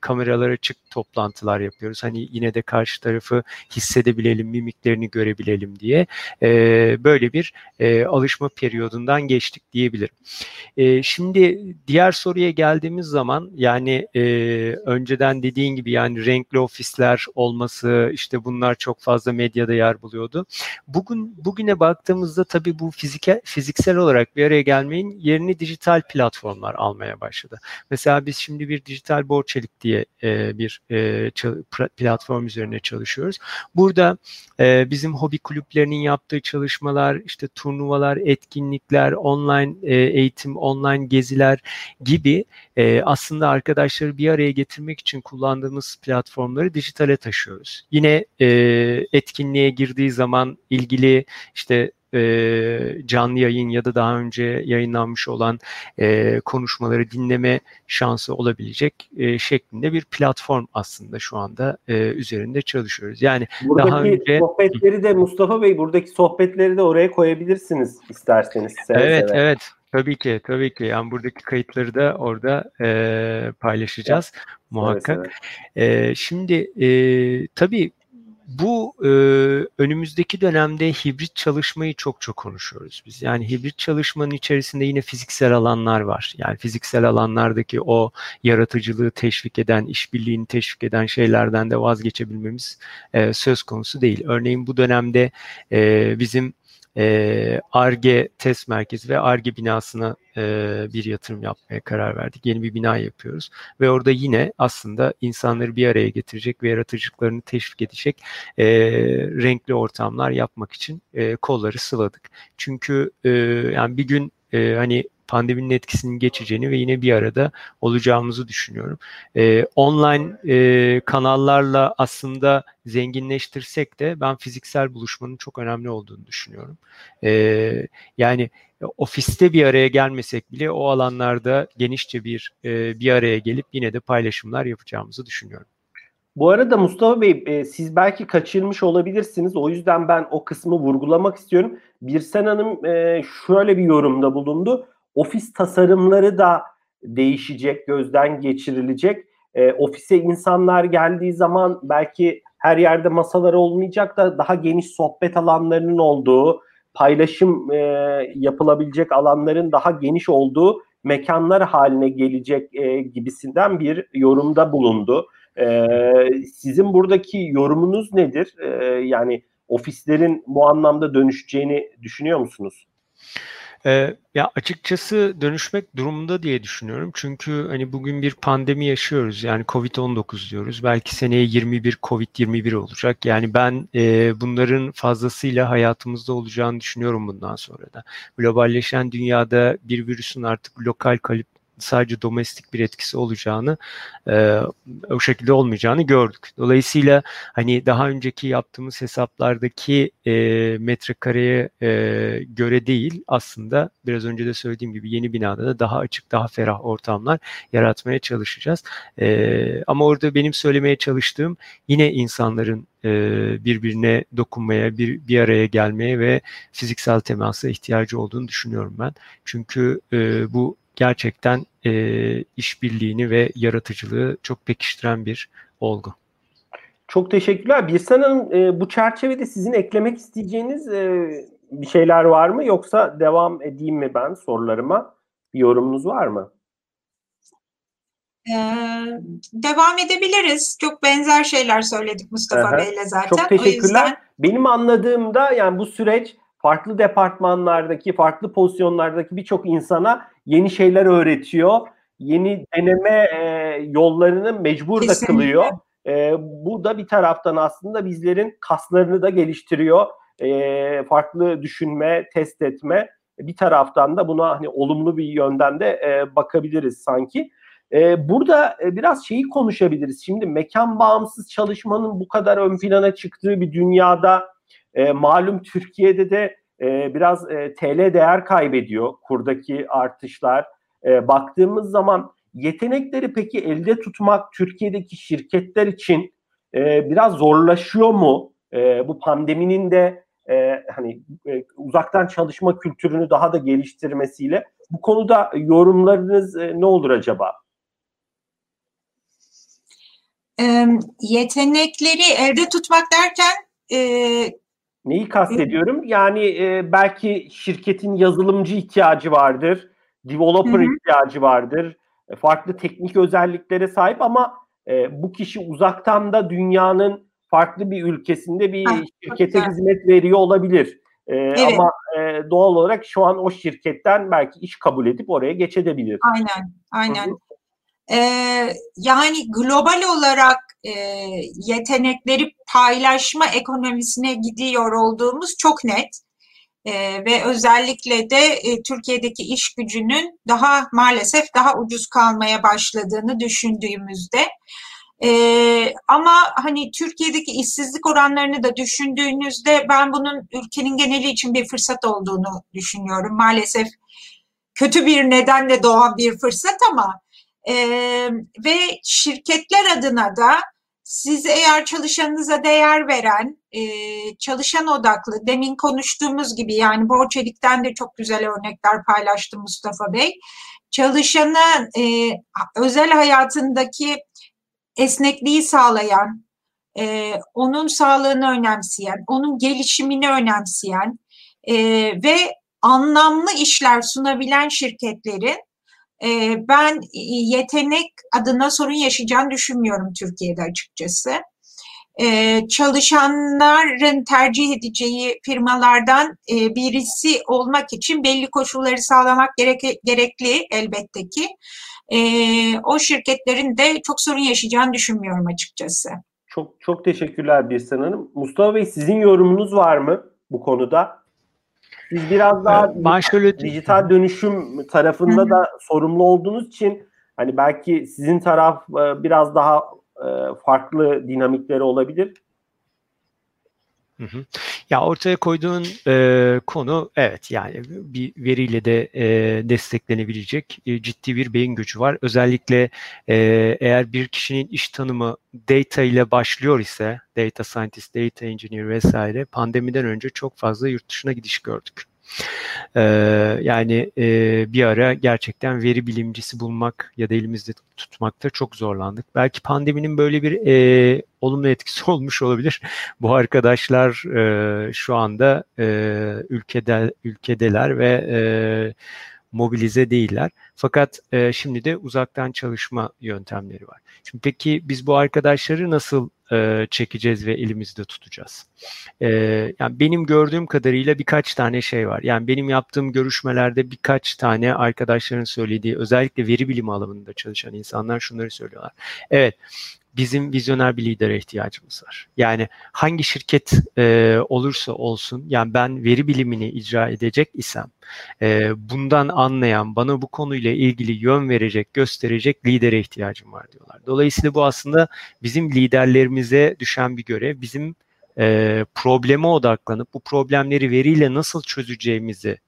kameralara çık toplantılar yapıyoruz. Hani yine de karşı tarafı hissedebilelim, mimiklerini görebilelim diye böyle bir alışma periyodundan geçtik diyebilirim. Şimdi diğer soruya geldiğimiz zaman yani önceden dediğin gibi yani renkli ofisler olması işte bunlar çok çok fazla medyada yer buluyordu. Bugün bugüne baktığımızda tabii bu fizike, fiziksel olarak bir araya gelmeyin yerini dijital platformlar almaya başladı. Mesela biz şimdi bir dijital borçelik diye e, bir e, platform üzerine çalışıyoruz. Burada e, bizim hobi kulüplerinin yaptığı çalışmalar, işte turnuvalar, etkinlikler, online e, eğitim, online geziler gibi e, aslında arkadaşları bir araya getirmek için kullandığımız platformları dijitale taşıyoruz. Yine e, etkinliğe girdiği zaman ilgili işte e, canlı yayın ya da daha önce yayınlanmış olan e, konuşmaları dinleme şansı olabilecek e, şeklinde bir platform aslında şu anda e, üzerinde çalışıyoruz. Yani buradaki daha önce sohbetleri de Mustafa Bey buradaki sohbetleri de oraya koyabilirsiniz isterseniz. Seve evet seve. evet Tabii ki, tabii ki. Yani buradaki kayıtları da orada e, paylaşacağız evet. muhakkak. Evet, evet. E, şimdi e, tabii bu e, önümüzdeki dönemde hibrit çalışmayı çok çok konuşuyoruz biz. Yani hibrit çalışmanın içerisinde yine fiziksel alanlar var. Yani fiziksel alanlardaki o yaratıcılığı teşvik eden, işbirliğini teşvik eden şeylerden de vazgeçebilmemiz e, söz konusu değil. Örneğin bu dönemde e, bizim ARGE e, test merkezi ve ARGE binasına e, bir yatırım yapmaya karar verdik. Yeni bir bina yapıyoruz ve orada yine aslında insanları bir araya getirecek ve yaratıcılıklarını teşvik edecek e, renkli ortamlar yapmak için e, kolları sıvadık. Çünkü e, yani bir gün e, hani pandeminin etkisinin geçeceğini ve yine bir arada olacağımızı düşünüyorum. E, online e, kanallarla aslında zenginleştirsek de ben fiziksel buluşmanın çok önemli olduğunu düşünüyorum. E, yani ofiste bir araya gelmesek bile o alanlarda genişçe bir e, bir araya gelip yine de paylaşımlar yapacağımızı düşünüyorum. Bu arada Mustafa Bey e, siz belki kaçırmış olabilirsiniz. O yüzden ben o kısmı vurgulamak istiyorum. Birsen Hanım e, şöyle bir yorumda bulundu ofis tasarımları da değişecek, gözden geçirilecek. E, ofise insanlar geldiği zaman belki her yerde masalar olmayacak da daha geniş sohbet alanlarının olduğu, paylaşım e, yapılabilecek alanların daha geniş olduğu mekanlar haline gelecek e, gibisinden bir yorumda bulundu. E, sizin buradaki yorumunuz nedir? E, yani ofislerin bu anlamda dönüşeceğini düşünüyor musunuz? Ee, ya açıkçası dönüşmek durumunda diye düşünüyorum. Çünkü hani bugün bir pandemi yaşıyoruz. Yani Covid-19 diyoruz. Belki seneye 21 Covid-21 olacak. Yani ben e, bunların fazlasıyla hayatımızda olacağını düşünüyorum bundan sonra da. Globalleşen dünyada bir virüsün artık lokal kalıp sadece domestik bir etkisi olacağını e, o şekilde olmayacağını gördük. Dolayısıyla hani daha önceki yaptığımız hesaplardaki e, metrekareye e, göre değil aslında biraz önce de söylediğim gibi yeni binada da daha açık daha ferah ortamlar yaratmaya çalışacağız. E, ama orada benim söylemeye çalıştığım yine insanların e, birbirine dokunmaya, bir, bir araya gelmeye ve fiziksel temasa ihtiyacı olduğunu düşünüyorum ben. Çünkü e, bu gerçekten e, işbirliğini ve yaratıcılığı çok pekiştiren bir olgu. Çok teşekkürler. Birsen Hanım e, bu çerçevede sizin eklemek isteyeceğiniz e, bir şeyler var mı? Yoksa devam edeyim mi ben sorularıma? Bir yorumunuz var mı? Ee, devam edebiliriz. Çok benzer şeyler söyledik Mustafa Aha. Bey'le zaten. Çok teşekkürler. yüzden... Benim anladığımda yani bu süreç farklı departmanlardaki, farklı pozisyonlardaki birçok insana yeni şeyler öğretiyor. Yeni deneme e, yollarını mecbur da kılıyor. E, bu da bir taraftan aslında bizlerin kaslarını da geliştiriyor. E, farklı düşünme, test etme. Bir taraftan da buna hani olumlu bir yönden de e, bakabiliriz sanki. E, burada e, biraz şeyi konuşabiliriz. Şimdi mekan bağımsız çalışmanın bu kadar ön plana çıktığı bir dünyada e, malum Türkiye'de de e, biraz e, TL değer kaybediyor kurdaki artışlar. E, baktığımız zaman yetenekleri peki elde tutmak Türkiye'deki şirketler için e, biraz zorlaşıyor mu? E, bu pandeminin de e, hani e, uzaktan çalışma kültürünü daha da geliştirmesiyle bu konuda yorumlarınız e, ne olur acaba? E, yetenekleri elde tutmak derken e, Neyi kastediyorum? Yani e, belki şirketin yazılımcı ihtiyacı vardır, developer Hı-hı. ihtiyacı vardır, e, farklı teknik özelliklere sahip ama e, bu kişi uzaktan da dünyanın farklı bir ülkesinde bir ha, şirkete hizmet veriyor olabilir. E, evet. Ama e, doğal olarak şu an o şirketten belki iş kabul edip oraya geçebilir. Aynen, aynen. Hı-hı. Ee, yani global olarak e, yetenekleri paylaşma ekonomisine gidiyor olduğumuz çok net. E, ve özellikle de e, Türkiye'deki iş gücünün daha maalesef daha ucuz kalmaya başladığını düşündüğümüzde e, ama hani Türkiye'deki işsizlik oranlarını da düşündüğünüzde ben bunun ülkenin geneli için bir fırsat olduğunu düşünüyorum. Maalesef kötü bir nedenle doğan bir fırsat ama e, ve şirketler adına da siz eğer çalışanınıza değer veren, e, çalışan odaklı, demin konuştuğumuz gibi yani Borçelik'ten de çok güzel örnekler paylaştı Mustafa Bey. Çalışanı e, özel hayatındaki esnekliği sağlayan, e, onun sağlığını önemseyen, onun gelişimini önemseyen e, ve anlamlı işler sunabilen şirketlerin e, ben yetenek adına sorun yaşayacağını düşünmüyorum Türkiye'de açıkçası. e, çalışanların tercih edeceği firmalardan e, birisi olmak için belli koşulları sağlamak gerek, gerekli elbette ki. E, o şirketlerin de çok sorun yaşayacağını düşünmüyorum açıkçası. Çok çok teşekkürler Birsen Hanım. Mustafa Bey sizin yorumunuz var mı bu konuda? Siz biraz daha ben şöyle... dijital dönüşüm tarafında da sorumlu olduğunuz için hani belki sizin taraf e, biraz daha e, farklı dinamikleri olabilir. Hı hı. Ya ortaya koyduğun e, konu evet yani bir veriyle de e, desteklenebilecek e, ciddi bir beyin gücü var. Özellikle e, eğer bir kişinin iş tanımı data ile başlıyor ise data scientist, data engineer vesaire pandemiden önce çok fazla yurt dışına gidiş gördük. Ee, yani e, bir ara gerçekten veri bilimcisi bulmak ya da elimizde tutmakta çok zorlandık. Belki pandeminin böyle bir e, olumlu etkisi olmuş olabilir. Bu arkadaşlar e, şu anda ülkede ülkedeler ve e, mobilize değiller. Fakat e, şimdi de uzaktan çalışma yöntemleri var. Şimdi peki biz bu arkadaşları nasıl e, çekeceğiz ve elimizde tutacağız? E, yani benim gördüğüm kadarıyla birkaç tane şey var. Yani benim yaptığım görüşmelerde birkaç tane arkadaşların söylediği özellikle veri bilimi alanında çalışan insanlar şunları söylüyorlar. Evet bizim vizyoner bir lidere ihtiyacımız var. Yani hangi şirket e, olursa olsun, yani ben veri bilimini icra edecek isem, e, bundan anlayan, bana bu konuyla ilgili yön verecek, gösterecek lidere ihtiyacım var diyorlar. Dolayısıyla bu aslında bizim liderlerimize düşen bir görev. Bizim e, probleme odaklanıp bu problemleri veriyle nasıl çözeceğimizi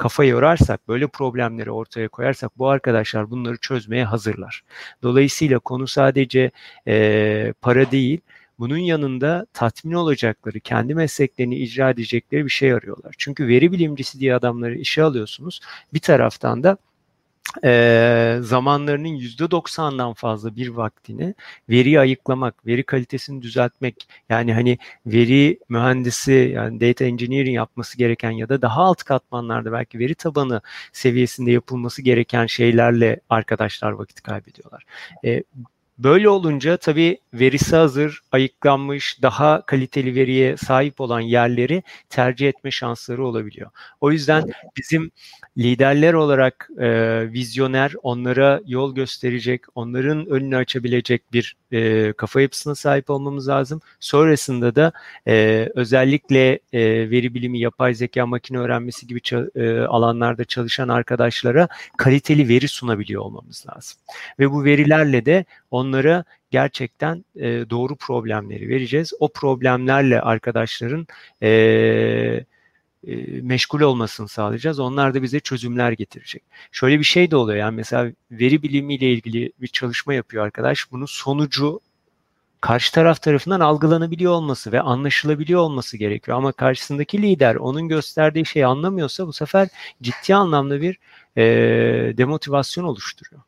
kafa yorarsak, böyle problemleri ortaya koyarsak bu arkadaşlar bunları çözmeye hazırlar. Dolayısıyla konu sadece e, para değil, bunun yanında tatmin olacakları, kendi mesleklerini icra edecekleri bir şey arıyorlar. Çünkü veri bilimcisi diye adamları işe alıyorsunuz. Bir taraftan da e, zamanlarının %90'dan fazla bir vaktini veriyi ayıklamak, veri kalitesini düzeltmek yani hani veri mühendisi yani data engineering yapması gereken ya da daha alt katmanlarda belki veri tabanı seviyesinde yapılması gereken şeylerle arkadaşlar vakit kaybediyorlar. E, Böyle olunca tabii verisi hazır, ayıklanmış, daha kaliteli veriye sahip olan yerleri tercih etme şansları olabiliyor. O yüzden bizim liderler olarak e, vizyoner, onlara yol gösterecek, onların önünü açabilecek bir e, kafa yapısına sahip olmamız lazım. Sonrasında da e, özellikle e, veri bilimi, yapay zeka, makine öğrenmesi gibi e, alanlarda çalışan arkadaşlara kaliteli veri sunabiliyor olmamız lazım. Ve bu verilerle de onlara gerçekten e, doğru problemleri vereceğiz. O problemlerle arkadaşların e, e, meşgul olmasını sağlayacağız. Onlar da bize çözümler getirecek. Şöyle bir şey de oluyor yani mesela veri bilimiyle ilgili bir çalışma yapıyor arkadaş. Bunun sonucu karşı taraf tarafından algılanabiliyor olması ve anlaşılabiliyor olması gerekiyor. Ama karşısındaki lider onun gösterdiği şeyi anlamıyorsa bu sefer ciddi anlamda bir e, demotivasyon oluşturuyor.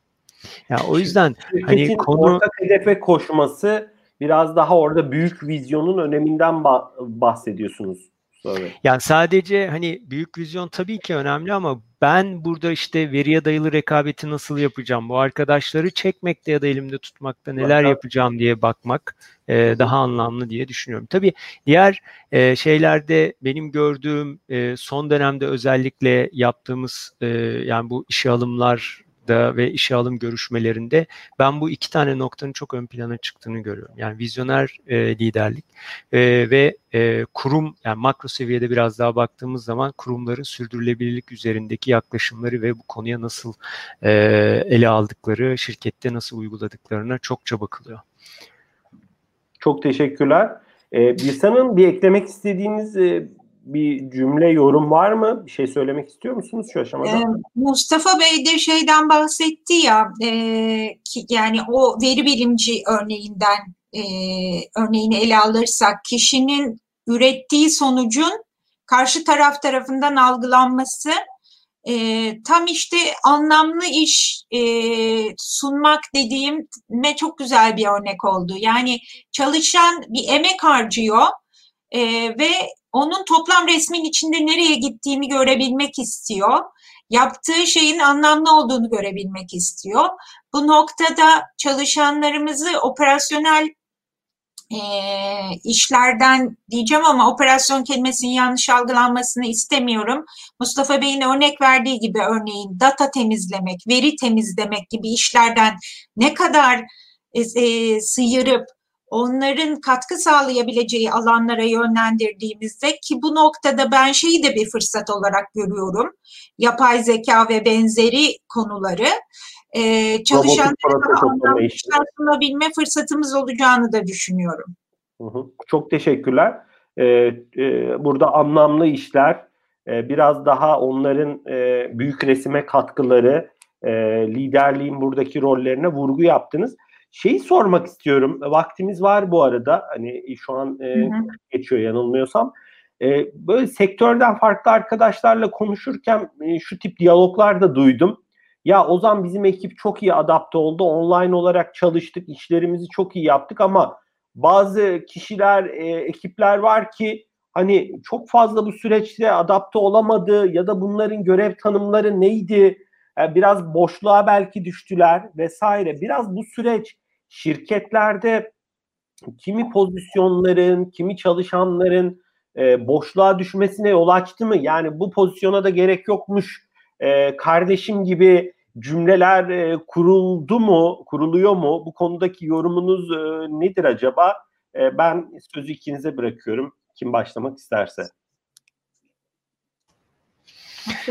Ya yani o yüzden hani konu ortak hedefe koşması biraz daha orada büyük vizyonun öneminden bahsediyorsunuz Sonra. Yani sadece hani büyük vizyon tabii ki önemli ama ben burada işte veriye dayalı rekabeti nasıl yapacağım? Bu arkadaşları çekmekte ya da elimde tutmakta neler yapacağım diye bakmak e, daha anlamlı diye düşünüyorum. Tabii diğer e, şeylerde benim gördüğüm e, son dönemde özellikle yaptığımız e, yani bu işe alımlar da ve işe alım görüşmelerinde ben bu iki tane noktanın çok ön plana çıktığını görüyorum. Yani vizyoner e, liderlik e, ve e, kurum yani makro seviyede biraz daha baktığımız zaman kurumların sürdürülebilirlik üzerindeki yaklaşımları ve bu konuya nasıl e, ele aldıkları, şirkette nasıl uyguladıklarına çokça bakılıyor. Çok teşekkürler. Ee, Bilsan'ın bir eklemek istediğiniz e, bir cümle, yorum var mı? Bir şey söylemek istiyor musunuz şu aşamada? Ee, Mustafa Bey de şeyden bahsetti ya, e, ki, yani o veri bilimci örneğinden e, örneğini ele alırsak kişinin ürettiği sonucun karşı taraf tarafından algılanması e, tam işte anlamlı iş e, sunmak dediğime çok güzel bir örnek oldu. Yani çalışan bir emek harcıyor e, ve onun toplam resmin içinde nereye gittiğini görebilmek istiyor. Yaptığı şeyin anlamlı olduğunu görebilmek istiyor. Bu noktada çalışanlarımızı operasyonel e, işlerden diyeceğim ama operasyon kelimesinin yanlış algılanmasını istemiyorum. Mustafa Bey'in örnek verdiği gibi örneğin data temizlemek, veri temizlemek gibi işlerden ne kadar e, e, sıyırıp onların katkı sağlayabileceği alanlara yönlendirdiğimizde ki bu noktada ben şeyi de bir fırsat olarak görüyorum. Yapay zeka ve benzeri konuları e, çalışanlara sunabilme fırsatımız olacağını da düşünüyorum. Hı hı. Çok teşekkürler. Ee, e, burada anlamlı işler, e, biraz daha onların e, büyük resime katkıları, e, liderliğin buradaki rollerine vurgu yaptınız. Şeyi sormak istiyorum. Vaktimiz var bu arada. Hani şu an e, geçiyor yanılmıyorsam. E, böyle sektörden farklı arkadaşlarla konuşurken e, şu tip diyaloglar da duydum. Ya Ozan bizim ekip çok iyi adapte oldu. Online olarak çalıştık, işlerimizi çok iyi yaptık ama bazı kişiler, e, ekipler var ki hani çok fazla bu süreçte adapte olamadı ya da bunların görev tanımları neydi? Yani biraz boşluğa belki düştüler vesaire. Biraz bu süreç şirketlerde kimi pozisyonların, kimi çalışanların e, boşluğa düşmesine yol açtı mı? Yani bu pozisyona da gerek yokmuş e, kardeşim gibi cümleler e, kuruldu mu, kuruluyor mu? Bu konudaki yorumunuz e, nedir acaba? E, ben sözü ikinize bırakıyorum. Kim başlamak isterse.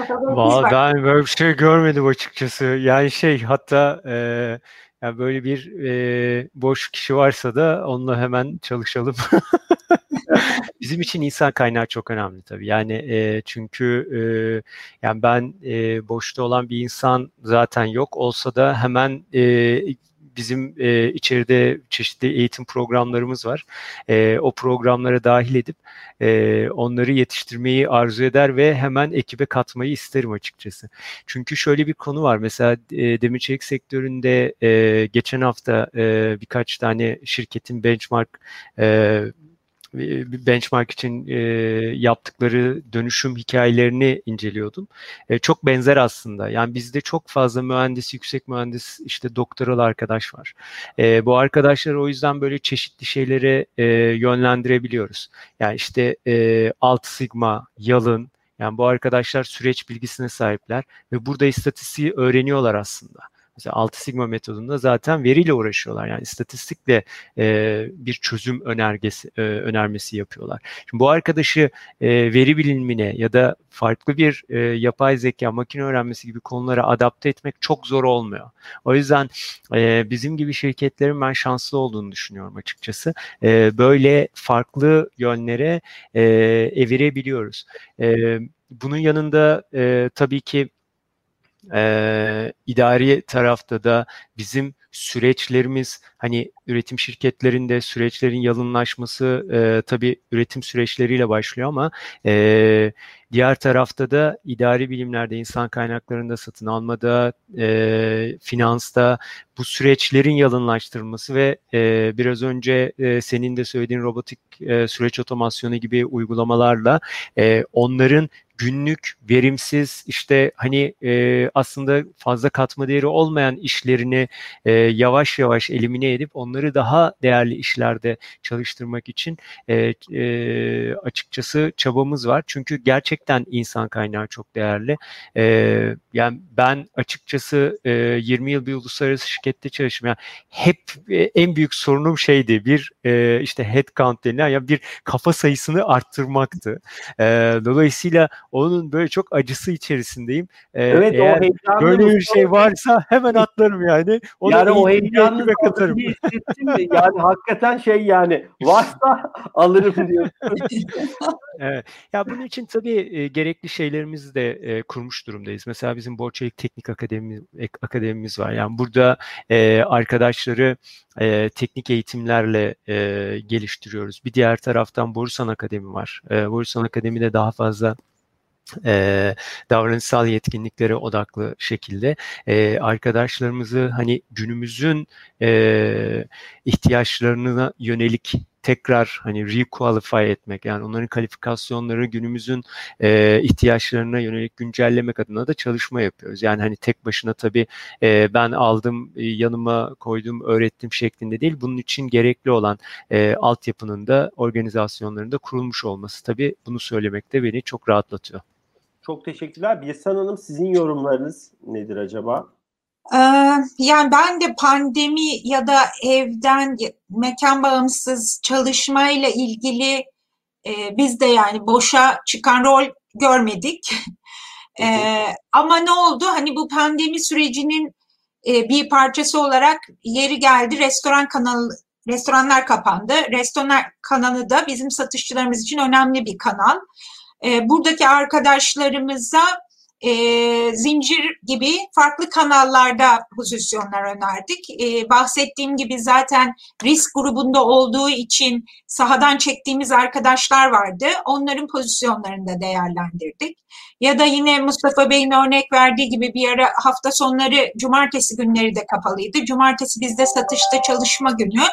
Vallahi ben böyle bir şey görmedim açıkçası. Yani şey hatta e, yani böyle bir e, boş kişi varsa da onunla hemen çalışalım. Bizim için insan kaynağı çok önemli tabii. Yani e, çünkü e, yani ben e, boşta olan bir insan zaten yok olsa da hemen e, bizim e, içeride çeşitli eğitim programlarımız var. E, o programlara dahil edip e, onları yetiştirmeyi arzu eder ve hemen ekibe katmayı isterim açıkçası. Çünkü şöyle bir konu var. Mesela e, demir çelik sektöründe e, geçen hafta e, birkaç tane şirketin benchmark e, benchmark için e, yaptıkları dönüşüm hikayelerini inceliyordum. E, çok benzer aslında. Yani bizde çok fazla mühendis, yüksek mühendis, işte doktoralı arkadaş var. E, bu arkadaşları o yüzden böyle çeşitli şeylere e, yönlendirebiliyoruz. Yani işte e, Alt Sigma, Yalın, yani bu arkadaşlar süreç bilgisine sahipler ve burada istatistiği öğreniyorlar aslında. Mesela 6 sigma metodunda zaten veriyle uğraşıyorlar. Yani istatistikle e, bir çözüm önergesi e, önermesi yapıyorlar. Şimdi bu arkadaşı e, veri bilimine ya da farklı bir e, yapay zeka, makine öğrenmesi gibi konulara adapte etmek çok zor olmuyor. O yüzden e, bizim gibi şirketlerin ben şanslı olduğunu düşünüyorum açıkçası. E, böyle farklı yönlere e, evirebiliyoruz. E, bunun yanında e, tabii ki e, idari tarafta da bizim süreçlerimiz hani üretim şirketlerinde süreçlerin yalınlaşması e, tabii üretim süreçleriyle başlıyor ama e, diğer tarafta da idari bilimlerde, insan kaynaklarında, satın almada, e, finansta bu süreçlerin yalınlaştırılması ve e, biraz önce e, senin de söylediğin robotik e, süreç otomasyonu gibi uygulamalarla e, onların günlük verimsiz işte hani e, aslında fazla katma değeri olmayan işlerini e, yavaş yavaş elimine edip onları daha değerli işlerde çalıştırmak için e, e, açıkçası çabamız var. Çünkü gerçekten insan kaynağı çok değerli. E, yani ben açıkçası e, 20 yıl bir uluslararası şirkette çalıştım. Yani hep e, en büyük sorunum şeydi bir e, işte headcount denilen ya bir kafa sayısını arttırmaktı. E, dolayısıyla onun böyle çok acısı içerisindeyim. Ee, evet eğer o heyecanlı böyle bir şey varsa hemen atlarım yani. Onu yani o heyecanlı katarım. yani hakikaten şey yani varsa alırım diyor. evet. Ya bunun için tabii e, gerekli şeylerimizi de e, kurmuş durumdayız. Mesela bizim Borçelik Teknik Akademi akademimiz var. Yani burada e, arkadaşları e, teknik eğitimlerle e, geliştiriyoruz. Bir diğer taraftan Borusan Akademi var. E, Borusan Akademi'de daha fazla e, davranışsal yetkinliklere odaklı şekilde e, arkadaşlarımızı hani günümüzün e, ihtiyaçlarına yönelik tekrar hani requalify etmek yani onların kalifikasyonları günümüzün e, ihtiyaçlarına yönelik güncellemek adına da çalışma yapıyoruz. Yani hani tek başına tabii e, ben aldım e, yanıma koydum öğrettim şeklinde değil. Bunun için gerekli olan e, altyapının da organizasyonlarında kurulmuş olması tabii bunu söylemek de beni çok rahatlatıyor. Çok teşekkürler. Birsan Hanım sizin yorumlarınız nedir acaba? Ee, yani ben de pandemi ya da evden mekan bağımsız çalışmayla ilgili e, biz de yani boşa çıkan rol görmedik. Ee, ama ne oldu? Hani bu pandemi sürecinin e, bir parçası olarak yeri geldi restoran kanalı restoranlar kapandı. Restoran kanalı da bizim satışçılarımız için önemli bir kanal. Buradaki arkadaşlarımıza e, zincir gibi farklı kanallarda pozisyonlar önerdik. E, bahsettiğim gibi zaten risk grubunda olduğu için sahadan çektiğimiz arkadaşlar vardı. Onların pozisyonlarını da değerlendirdik. Ya da yine Mustafa Bey'in örnek verdiği gibi bir ara hafta sonları cumartesi günleri de kapalıydı. Cumartesi bizde satışta çalışma günü.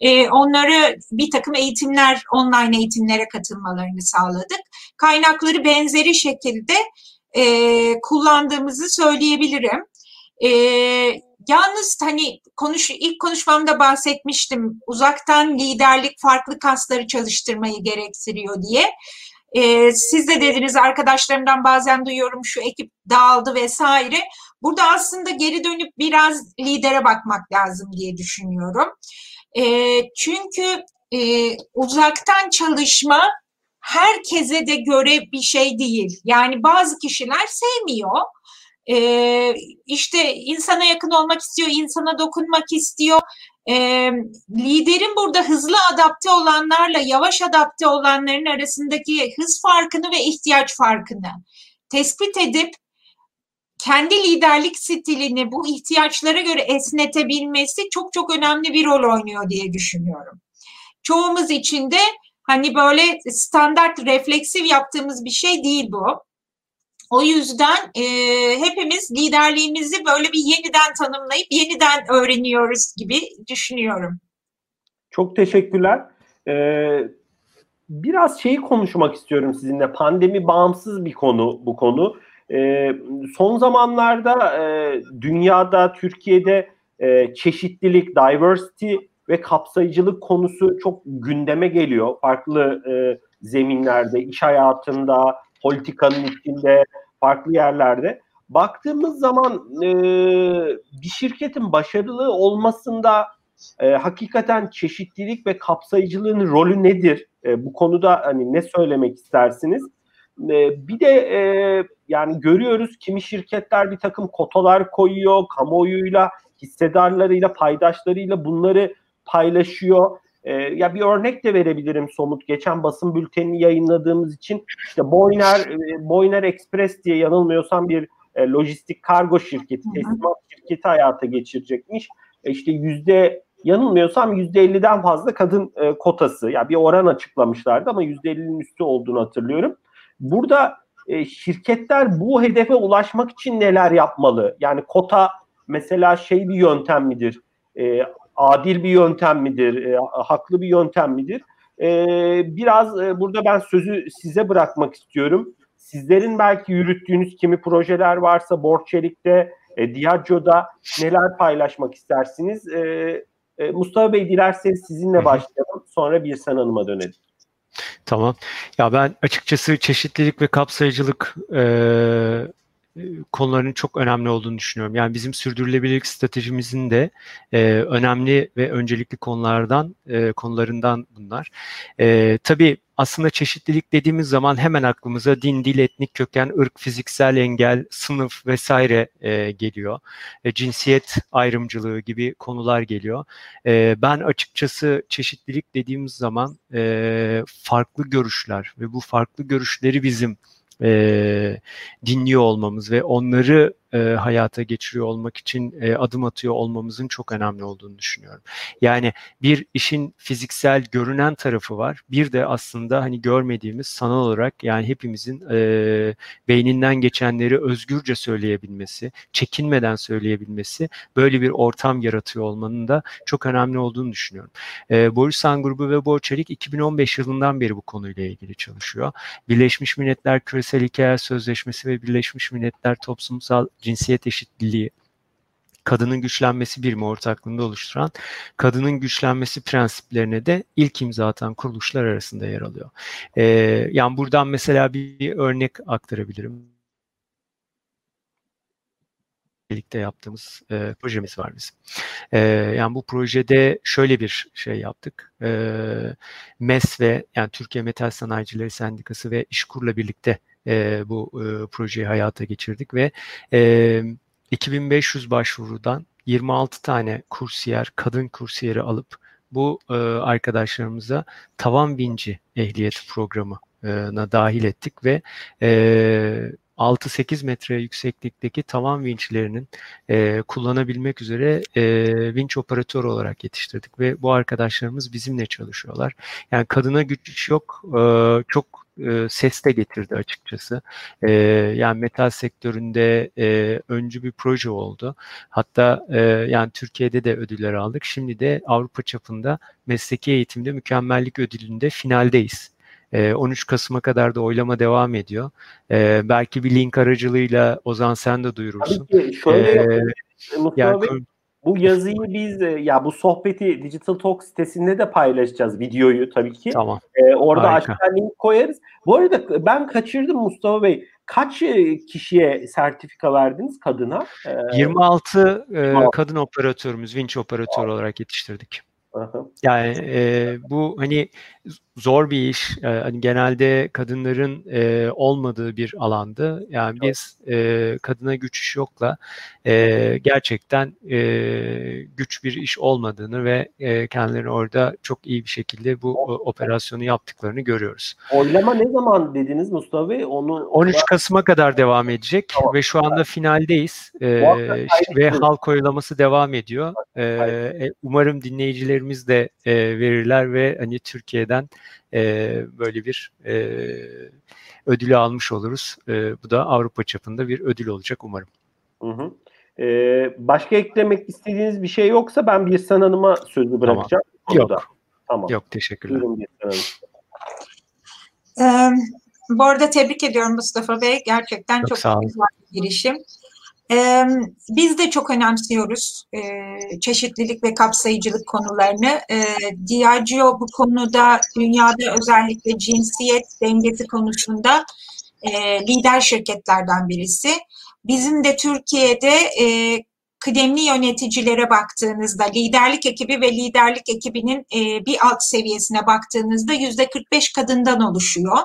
E, onları bir takım eğitimler, online eğitimlere katılmalarını sağladık. Kaynakları benzeri şekilde e, kullandığımızı söyleyebilirim. E, yalnız hani konuş ilk konuşmamda bahsetmiştim uzaktan liderlik farklı kasları çalıştırmayı gerektiriyor diye. E, siz de dediniz arkadaşlarımdan bazen duyuyorum şu ekip dağıldı vesaire. Burada aslında geri dönüp biraz lidere bakmak lazım diye düşünüyorum. E, çünkü e, uzaktan çalışma herkese de göre bir şey değil. Yani bazı kişiler sevmiyor. Ee, işte insana yakın olmak istiyor, insana dokunmak istiyor. Ee, liderin burada hızlı adapte olanlarla yavaş adapte olanların arasındaki hız farkını ve ihtiyaç farkını tespit edip kendi liderlik stilini bu ihtiyaçlara göre esnetebilmesi çok çok önemli bir rol oynuyor diye düşünüyorum. Çoğumuz için de Hani böyle standart refleksif yaptığımız bir şey değil bu. O yüzden e, hepimiz liderliğimizi böyle bir yeniden tanımlayıp yeniden öğreniyoruz gibi düşünüyorum. Çok teşekkürler. Ee, biraz şeyi konuşmak istiyorum sizinle. Pandemi bağımsız bir konu bu konu. Ee, son zamanlarda e, dünyada, Türkiye'de e, çeşitlilik, diversity ve kapsayıcılık konusu çok gündeme geliyor. Farklı e, zeminlerde, iş hayatında, politikanın içinde, farklı yerlerde. Baktığımız zaman e, bir şirketin başarılı olmasında e, hakikaten çeşitlilik ve kapsayıcılığın rolü nedir? E, bu konuda hani ne söylemek istersiniz? E, bir de e, yani görüyoruz kimi şirketler bir takım kotalar koyuyor, kamuoyuyla, hissedarlarıyla, paydaşlarıyla bunları paylaşıyor. E, ya bir örnek de verebilirim somut. Geçen basın bültenini yayınladığımız için işte Boyner e, Boyner Express diye yanılmıyorsam bir e, lojistik kargo şirketi, teslimat şirketi hayata geçirecekmiş. E, işte yüzde yanılmıyorsam yüzde 50'den fazla kadın e, kotası. Ya yani bir oran açıklamışlardı ama yüzde 50'nin üstü olduğunu hatırlıyorum. Burada e, şirketler bu hedefe ulaşmak için neler yapmalı? Yani kota mesela şey bir yöntem midir? E, adil bir yöntem midir, e, haklı bir yöntem midir? E, biraz e, burada ben sözü size bırakmak istiyorum. Sizlerin belki yürüttüğünüz kimi projeler varsa Borçelik'te, e, Diageo'da neler paylaşmak istersiniz? E, e, Mustafa Bey dilerseniz sizinle başlayalım, sonra bir sen Hanım'a dönelim. Tamam. Ya ben açıkçası çeşitlilik ve kapsayıcılık e, konuların çok önemli olduğunu düşünüyorum. Yani bizim sürdürülebilirlik stratejimizin de e, önemli ve öncelikli konulardan e, konularından bunlar. E, tabii aslında çeşitlilik dediğimiz zaman hemen aklımıza din, dil, etnik köken, ırk, fiziksel engel, sınıf vesaire e, geliyor. E, cinsiyet ayrımcılığı gibi konular geliyor. E, ben açıkçası çeşitlilik dediğimiz zaman e, farklı görüşler ve bu farklı görüşleri bizim e, dinliyor olmamız ve onları e, hayata geçiriyor olmak için e, adım atıyor olmamızın çok önemli olduğunu düşünüyorum. Yani bir işin fiziksel görünen tarafı var. Bir de aslında hani görmediğimiz sanal olarak yani hepimizin e, beyninden geçenleri özgürce söyleyebilmesi, çekinmeden söyleyebilmesi böyle bir ortam yaratıyor olmanın da çok önemli olduğunu düşünüyorum. E, Borusan grubu ve Borçelik 2015 yılından beri bu konuyla ilgili çalışıyor. Birleşmiş Milletler Küresel Hikaye Sözleşmesi ve Birleşmiş Milletler Toplumsal Cinsiyet Eşitliği kadının güçlenmesi birimi ortaklığında oluşturan kadının güçlenmesi prensiplerine de ilk imza atan kuruluşlar arasında yer alıyor. Ee, yani buradan mesela bir, örnek aktarabilirim birlikte yaptığımız e, projemiz var bizim. E, yani bu projede şöyle bir şey yaptık. E, MES ve yani Türkiye Metal Sanayicileri Sendikası ve İşkur'la birlikte e, bu e, projeyi hayata geçirdik ve e, 2500 başvurudan 26 tane kursiyer, kadın kursiyeri alıp bu e, arkadaşlarımıza tavan binci ehliyeti programına dahil ettik ve e, 6-8 metre yükseklikteki tavan vinçlerinin e, kullanabilmek üzere e, vinç operatörü olarak yetiştirdik ve bu arkadaşlarımız bizimle çalışıyorlar. Yani kadına güç yok, e, çok e, ses de getirdi açıkçası. E, yani metal sektöründe e, öncü bir proje oldu. Hatta e, yani Türkiye'de de ödüller aldık. Şimdi de Avrupa çapında mesleki eğitimde mükemmellik ödülünde finaldeyiz. 13 ee, Kasım'a kadar da oylama devam ediyor. Ee, belki bir link aracılığıyla Ozan sen de duyurursun. Tabii ki. Şöyle ee, yani, Bey, bu yazıyı biz e, ya bu sohbeti Digital Talk sitesinde de paylaşacağız videoyu tabii ki. Tamam. Ee, orada aşağı link koyarız. Bu arada ben kaçırdım Mustafa Bey. Kaç e, kişiye sertifika verdiniz kadına? Ee, 26 e, kadın operatörümüz, vinç operatörü olarak yetiştirdik. Yani e, bu hani zor bir iş. E, hani genelde kadınların e, olmadığı bir alandı. Yani biz e, kadına güç iş yokla e, gerçekten e, güç bir iş olmadığını ve e, kendilerini orada çok iyi bir şekilde bu operasyonu yaptıklarını görüyoruz. Oylama ne zaman dediniz Mustafa Bey? Onu 13 Kasım'a kadar devam edecek tamam. ve şu anda finaldeyiz e, ve halk oylaması devam ediyor. E, umarım dinleyicilerimiz de e, verirler ve hani Türkiye'den e, böyle bir e, ödülü almış oluruz. E, bu da Avrupa çapında bir ödül olacak umarım. Hı hı. Ee, başka eklemek istediğiniz bir şey yoksa ben bir Hanım'a sözü bırakacağım. Tamam. Yok. Tamam. Yok teşekkürler. Buyurun Ee, bu arada tebrik ediyorum Mustafa Bey. Gerçekten çok, çok güzel bir girişim. Ee, biz de çok önemsiyoruz e, çeşitlilik ve kapsayıcılık konularını. E, Diageo bu konuda dünyada özellikle cinsiyet dengesi konusunda e, lider şirketlerden birisi. Bizim de Türkiye'de e, kıdemli yöneticilere baktığınızda, liderlik ekibi ve liderlik ekibinin e, bir alt seviyesine baktığınızda yüzde 45 kadından oluşuyor.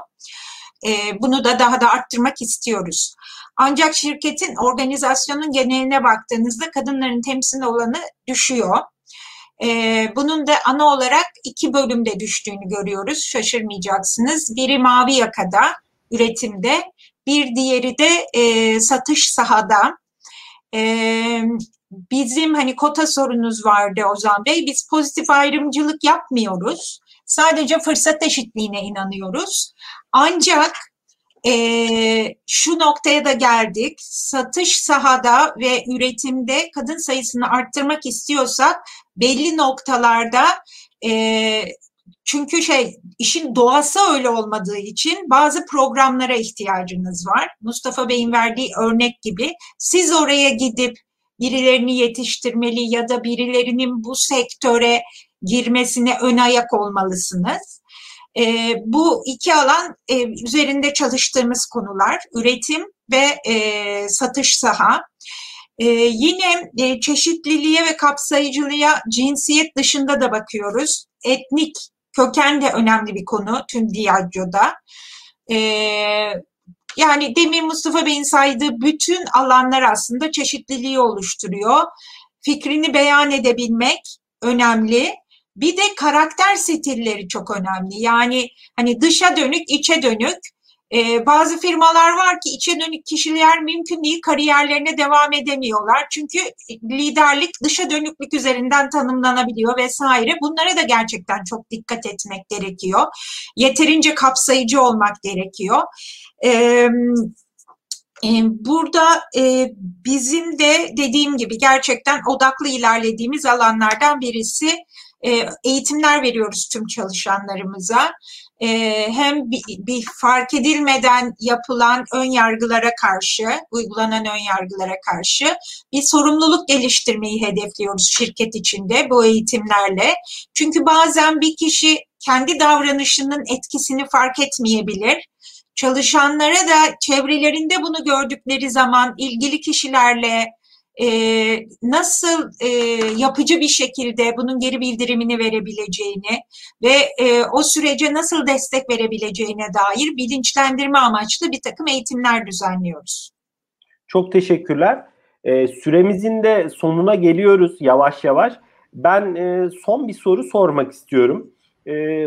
E, bunu da daha da arttırmak istiyoruz. Ancak şirketin organizasyonun geneline baktığınızda kadınların temsil olanı düşüyor. Ee, bunun da ana olarak iki bölümde düştüğünü görüyoruz. Şaşırmayacaksınız. Biri mavi yakada, üretimde. Bir diğeri de e, satış sahada. E, bizim hani kota sorunuz vardı Ozan Bey. Biz pozitif ayrımcılık yapmıyoruz. Sadece fırsat eşitliğine inanıyoruz. Ancak e, şu noktaya da geldik. Satış sahada ve üretimde kadın sayısını arttırmak istiyorsak belli noktalarda e, çünkü şey işin doğası öyle olmadığı için bazı programlara ihtiyacınız var. Mustafa Bey'in verdiği örnek gibi siz oraya gidip birilerini yetiştirmeli ya da birilerinin bu sektöre girmesine ön ayak olmalısınız. E, bu iki alan e, üzerinde çalıştığımız konular üretim ve e, satış saha. E, yine e, çeşitliliğe ve kapsayıcılığa cinsiyet dışında da bakıyoruz. Etnik köken de önemli bir konu tüm Diageo'da. E, yani demin Mustafa Bey'in saydığı bütün alanlar aslında çeşitliliği oluşturuyor. Fikrini beyan edebilmek önemli. Bir de karakter stilleri çok önemli. Yani hani dışa dönük, içe dönük E, bazı firmalar var ki içe dönük kişiler mümkün değil kariyerlerine devam edemiyorlar. Çünkü liderlik dışa dönüklük üzerinden tanımlanabiliyor vesaire. Bunlara da gerçekten çok dikkat etmek gerekiyor. Yeterince kapsayıcı olmak gerekiyor. Evet Burada bizim de dediğim gibi gerçekten odaklı ilerlediğimiz alanlardan birisi eğitimler veriyoruz tüm çalışanlarımıza. Hem bir fark edilmeden yapılan ön yargılara karşı, uygulanan ön yargılara karşı bir sorumluluk geliştirmeyi hedefliyoruz şirket içinde bu eğitimlerle. Çünkü bazen bir kişi kendi davranışının etkisini fark etmeyebilir çalışanlara da çevrelerinde bunu gördükleri zaman ilgili kişilerle nasıl yapıcı bir şekilde bunun geri bildirimini verebileceğini ve o sürece nasıl destek verebileceğine dair bilinçlendirme amaçlı bir takım eğitimler düzenliyoruz. Çok teşekkürler. Süremizin de sonuna geliyoruz yavaş yavaş. Ben son bir soru sormak istiyorum.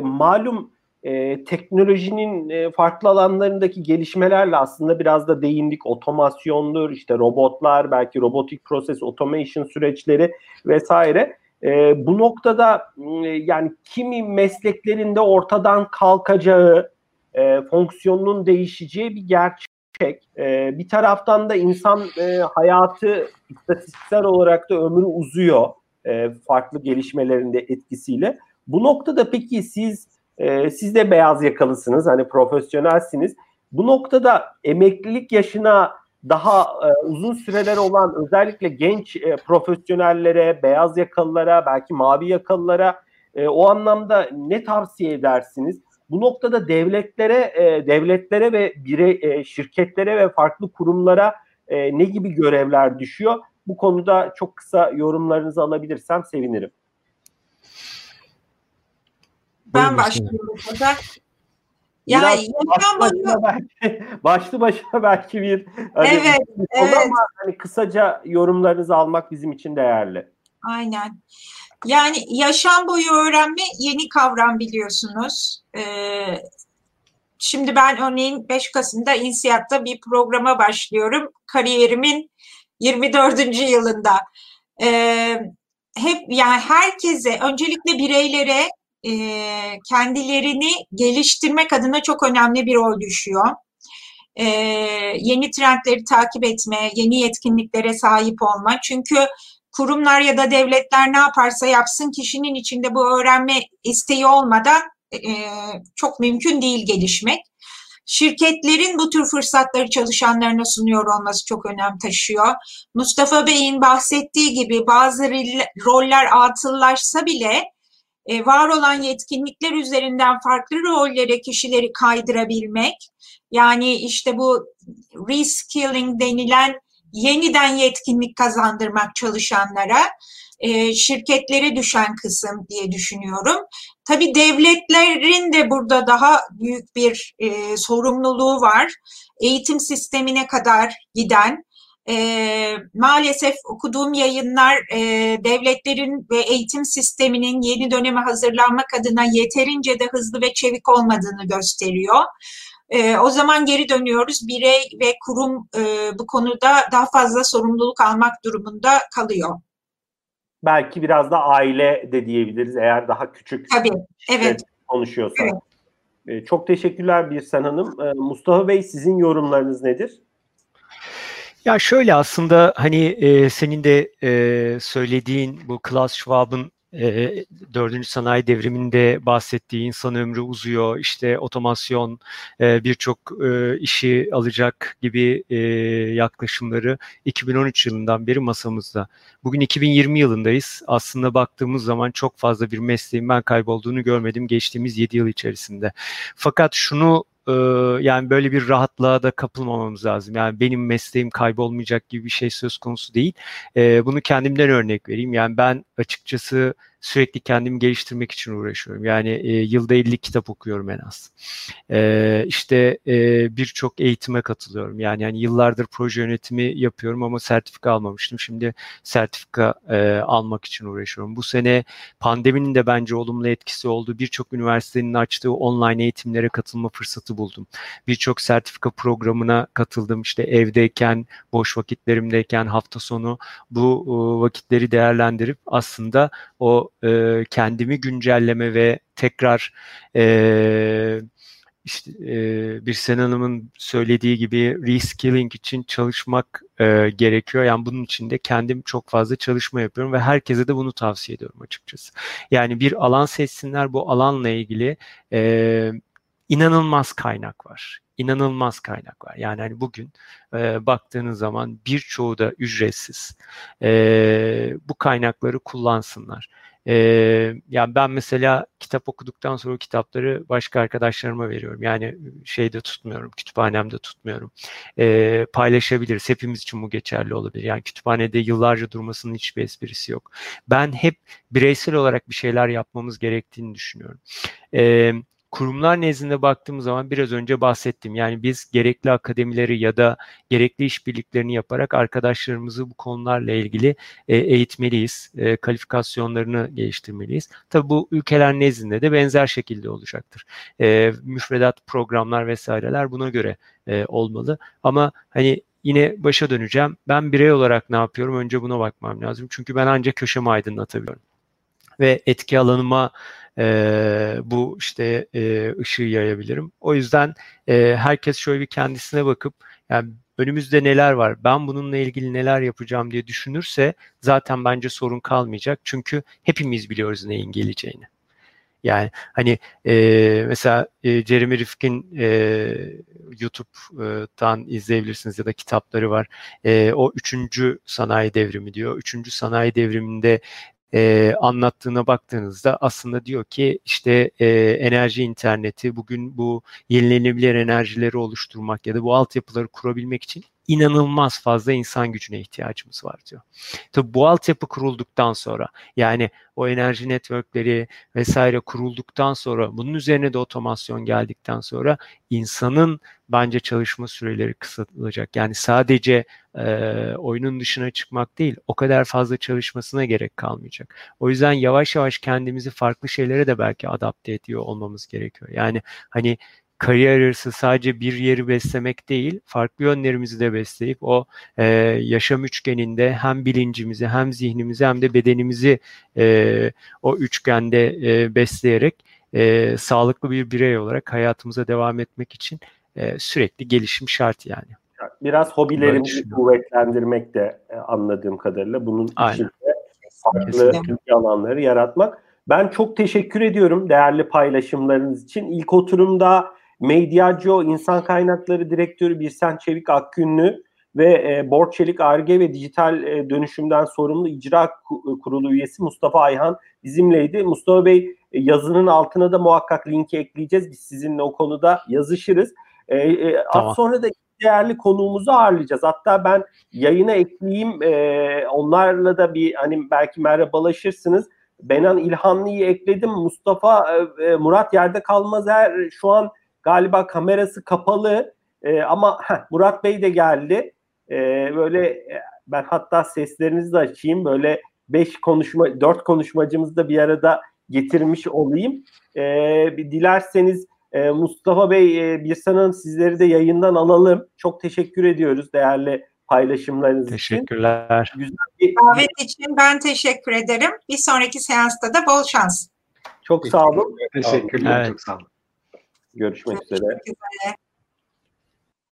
Malum e, teknolojinin e, farklı alanlarındaki gelişmelerle aslında biraz da değindik. Otomasyondur, işte robotlar, belki robotik proses automation süreçleri vesaire. E, bu noktada e, yani kimi mesleklerinde ortadan kalkacağı, e, fonksiyonunun değişeceği bir gerçek. E, bir taraftan da insan e, hayatı istatistiksel olarak da ömrü uzuyor e, farklı gelişmelerinde etkisiyle. Bu noktada peki siz e, siz de beyaz yakalısınız, hani profesyonelsiniz. Bu noktada emeklilik yaşına daha e, uzun süreler olan özellikle genç e, profesyonellere, beyaz yakalılara, belki mavi yakalılara e, o anlamda ne tavsiye edersiniz? Bu noktada devletlere, e, devletlere ve bire, e, şirketlere ve farklı kurumlara e, ne gibi görevler düşüyor? Bu konuda çok kısa yorumlarınızı alabilirsem sevinirim. Ben başlıyorum. Yani başlı başına, belki, başlı başına belki bir hani evet, evet. ama hani kısaca yorumlarınızı almak bizim için değerli. Aynen. Yani yaşam boyu öğrenme yeni kavram biliyorsunuz. Ee, şimdi ben örneğin 5 Kasım'da İNSİAD'da bir programa başlıyorum. Kariyerimin 24. yılında. Ee, hep yani herkese öncelikle bireylere e, kendilerini geliştirmek adına çok önemli bir rol düşüyor. E, yeni trendleri takip etme, yeni yetkinliklere sahip olma. Çünkü kurumlar ya da devletler ne yaparsa yapsın kişinin içinde bu öğrenme isteği olmadan e, çok mümkün değil gelişmek. Şirketlerin bu tür fırsatları çalışanlarına sunuyor olması çok önem taşıyor. Mustafa Bey'in bahsettiği gibi bazı roller atıllaşsa bile e, var olan yetkinlikler üzerinden farklı rollere kişileri kaydırabilmek, yani işte bu reskilling denilen yeniden yetkinlik kazandırmak çalışanlara, e, şirketlere düşen kısım diye düşünüyorum. Tabii devletlerin de burada daha büyük bir e, sorumluluğu var. Eğitim sistemine kadar giden, e, maalesef okuduğum yayınlar e, devletlerin ve eğitim sisteminin yeni döneme hazırlanmak adına yeterince de hızlı ve çevik olmadığını gösteriyor. E, o zaman geri dönüyoruz. Birey ve kurum e, bu konuda daha fazla sorumluluk almak durumunda kalıyor. Belki biraz da aile de diyebiliriz eğer daha küçük Tabii, evet. konuşuyorsak. Evet. Çok teşekkürler Birsen Hanım. Mustafa Bey sizin yorumlarınız nedir? Ya şöyle aslında hani e, senin de e, söylediğin bu Klaus Schwab'ın e, dördüncü sanayi devriminde bahsettiği insan ömrü uzuyor, işte otomasyon e, birçok e, işi alacak gibi e, yaklaşımları 2013 yılından beri masamızda. Bugün 2020 yılındayız. Aslında baktığımız zaman çok fazla bir mesleğin ben kaybolduğunu görmedim geçtiğimiz 7 yıl içerisinde. Fakat şunu e, yani böyle bir rahatlığa da kapılmamamız lazım. Yani benim mesleğim kaybolmayacak gibi bir şey söz konusu değil. E, bunu kendimden örnek vereyim. Yani ben açıkçası sürekli kendimi geliştirmek için uğraşıyorum. Yani e, yılda 50 kitap okuyorum en az. E, işte e, birçok eğitime katılıyorum. Yani, yani yıllardır proje yönetimi yapıyorum ama sertifika almamıştım. Şimdi sertifika e, almak için uğraşıyorum. Bu sene pandeminin de bence olumlu etkisi oldu. Birçok üniversitenin açtığı online eğitimlere katılma fırsatı buldum. Birçok sertifika programına katıldım. İşte evdeyken, boş vakitlerimdeyken, hafta sonu bu e, vakitleri değerlendirip aslında o e, kendimi güncelleme ve tekrar e, işte e, bir Sen Hanım'ın söylediği gibi reskilling için çalışmak e, gerekiyor. Yani bunun için de kendim çok fazla çalışma yapıyorum ve herkese de bunu tavsiye ediyorum açıkçası. Yani bir alan seçsinler bu alanla ilgili e, inanılmaz kaynak var. İnanılmaz kaynak var. Yani hani bugün e, baktığınız zaman birçoğu da ücretsiz. E, bu kaynakları kullansınlar. Ee, yani ben mesela kitap okuduktan sonra kitapları başka arkadaşlarıma veriyorum. Yani şeyde tutmuyorum, kütüphanemde tutmuyorum. Ee, paylaşabiliriz. Hepimiz için bu geçerli olabilir. Yani kütüphanede yıllarca durmasının hiçbir esprisi yok. Ben hep bireysel olarak bir şeyler yapmamız gerektiğini düşünüyorum. Ee, kurumlar nezdinde baktığımız zaman biraz önce bahsettim. Yani biz gerekli akademileri ya da gerekli işbirliklerini yaparak arkadaşlarımızı bu konularla ilgili e, eğitmeliyiz. E, kalifikasyonlarını geliştirmeliyiz. Tabii bu ülkeler nezdinde de benzer şekilde olacaktır. E, müfredat, programlar vesaireler buna göre e, olmalı. Ama hani yine başa döneceğim. Ben birey olarak ne yapıyorum? Önce buna bakmam lazım. Çünkü ben ancak köşemi aydınlatabiliyorum. Ve etki alanıma e, bu işte e, ışığı yayabilirim. O yüzden e, herkes şöyle bir kendisine bakıp yani önümüzde neler var, ben bununla ilgili neler yapacağım diye düşünürse zaten bence sorun kalmayacak. Çünkü hepimiz biliyoruz neyin geleceğini. Yani hani e, mesela e, Jeremy Rifkin e, YouTube'dan izleyebilirsiniz ya da kitapları var. E, o üçüncü sanayi devrimi diyor. Üçüncü sanayi devriminde e, anlattığına baktığınızda aslında diyor ki işte e, enerji interneti bugün bu yenilenebilir enerjileri oluşturmak ya da bu altyapıları kurabilmek için inanılmaz fazla insan gücüne ihtiyacımız var diyor. Tabi bu altyapı kurulduktan sonra yani o enerji networkleri vesaire kurulduktan sonra bunun üzerine de otomasyon geldikten sonra insanın bence çalışma süreleri kısaltılacak. Yani sadece e, oyunun dışına çıkmak değil o kadar fazla çalışmasına gerek kalmayacak. O yüzden yavaş yavaş kendimizi farklı şeylere de belki adapte ediyor olmamız gerekiyor. Yani hani kariyer arası sadece bir yeri beslemek değil, farklı yönlerimizi de besleyip o e, yaşam üçgeninde hem bilincimizi hem zihnimizi hem de bedenimizi e, o üçgende e, besleyerek e, sağlıklı bir birey olarak hayatımıza devam etmek için e, sürekli gelişim şart yani. Biraz hobilerimizi kuvvetlendirmek de e, anladığım kadarıyla bunun Aynen. içinde farklı bilgi alanları yaratmak. Ben çok teşekkür ediyorum değerli paylaşımlarınız için. İlk oturumda Mediaco İnsan Kaynakları Direktörü Birsen Çevik Akgünlü ve e, Borçelik Arge ve Dijital e, Dönüşümden sorumlu İcra Kurulu üyesi Mustafa Ayhan bizimleydi. Mustafa Bey e, yazının altına da muhakkak linki ekleyeceğiz. Biz sizinle o konuda yazışırız. E, e, tamam. Az sonra da değerli konuğumuzu ağırlayacağız. Hatta ben yayına ekleyeyim. E, onlarla da bir hani belki merhabalaşırsınız. Benan İlhanlı'yı ekledim. Mustafa e, e Murat Yerde Kalmazer şu an Galiba kamerası kapalı e, ama heh, Murat Bey de geldi. E, böyle e, ben hatta seslerinizi de açayım. Böyle beş konuşma, dört konuşmacımızı da bir arada getirmiş olayım. E, dilerseniz e, Mustafa Bey, e, Birsan Hanım sizleri de yayından alalım. Çok teşekkür ediyoruz değerli paylaşımlarınız Teşekkürler. için. Bir... Davet için ben teşekkür ederim. Bir sonraki seansta da bol şans. Çok sağ olun. Teşekkürler. Evet. Çok sağ olun. Görüşmek üzere. Görüşmek üzere.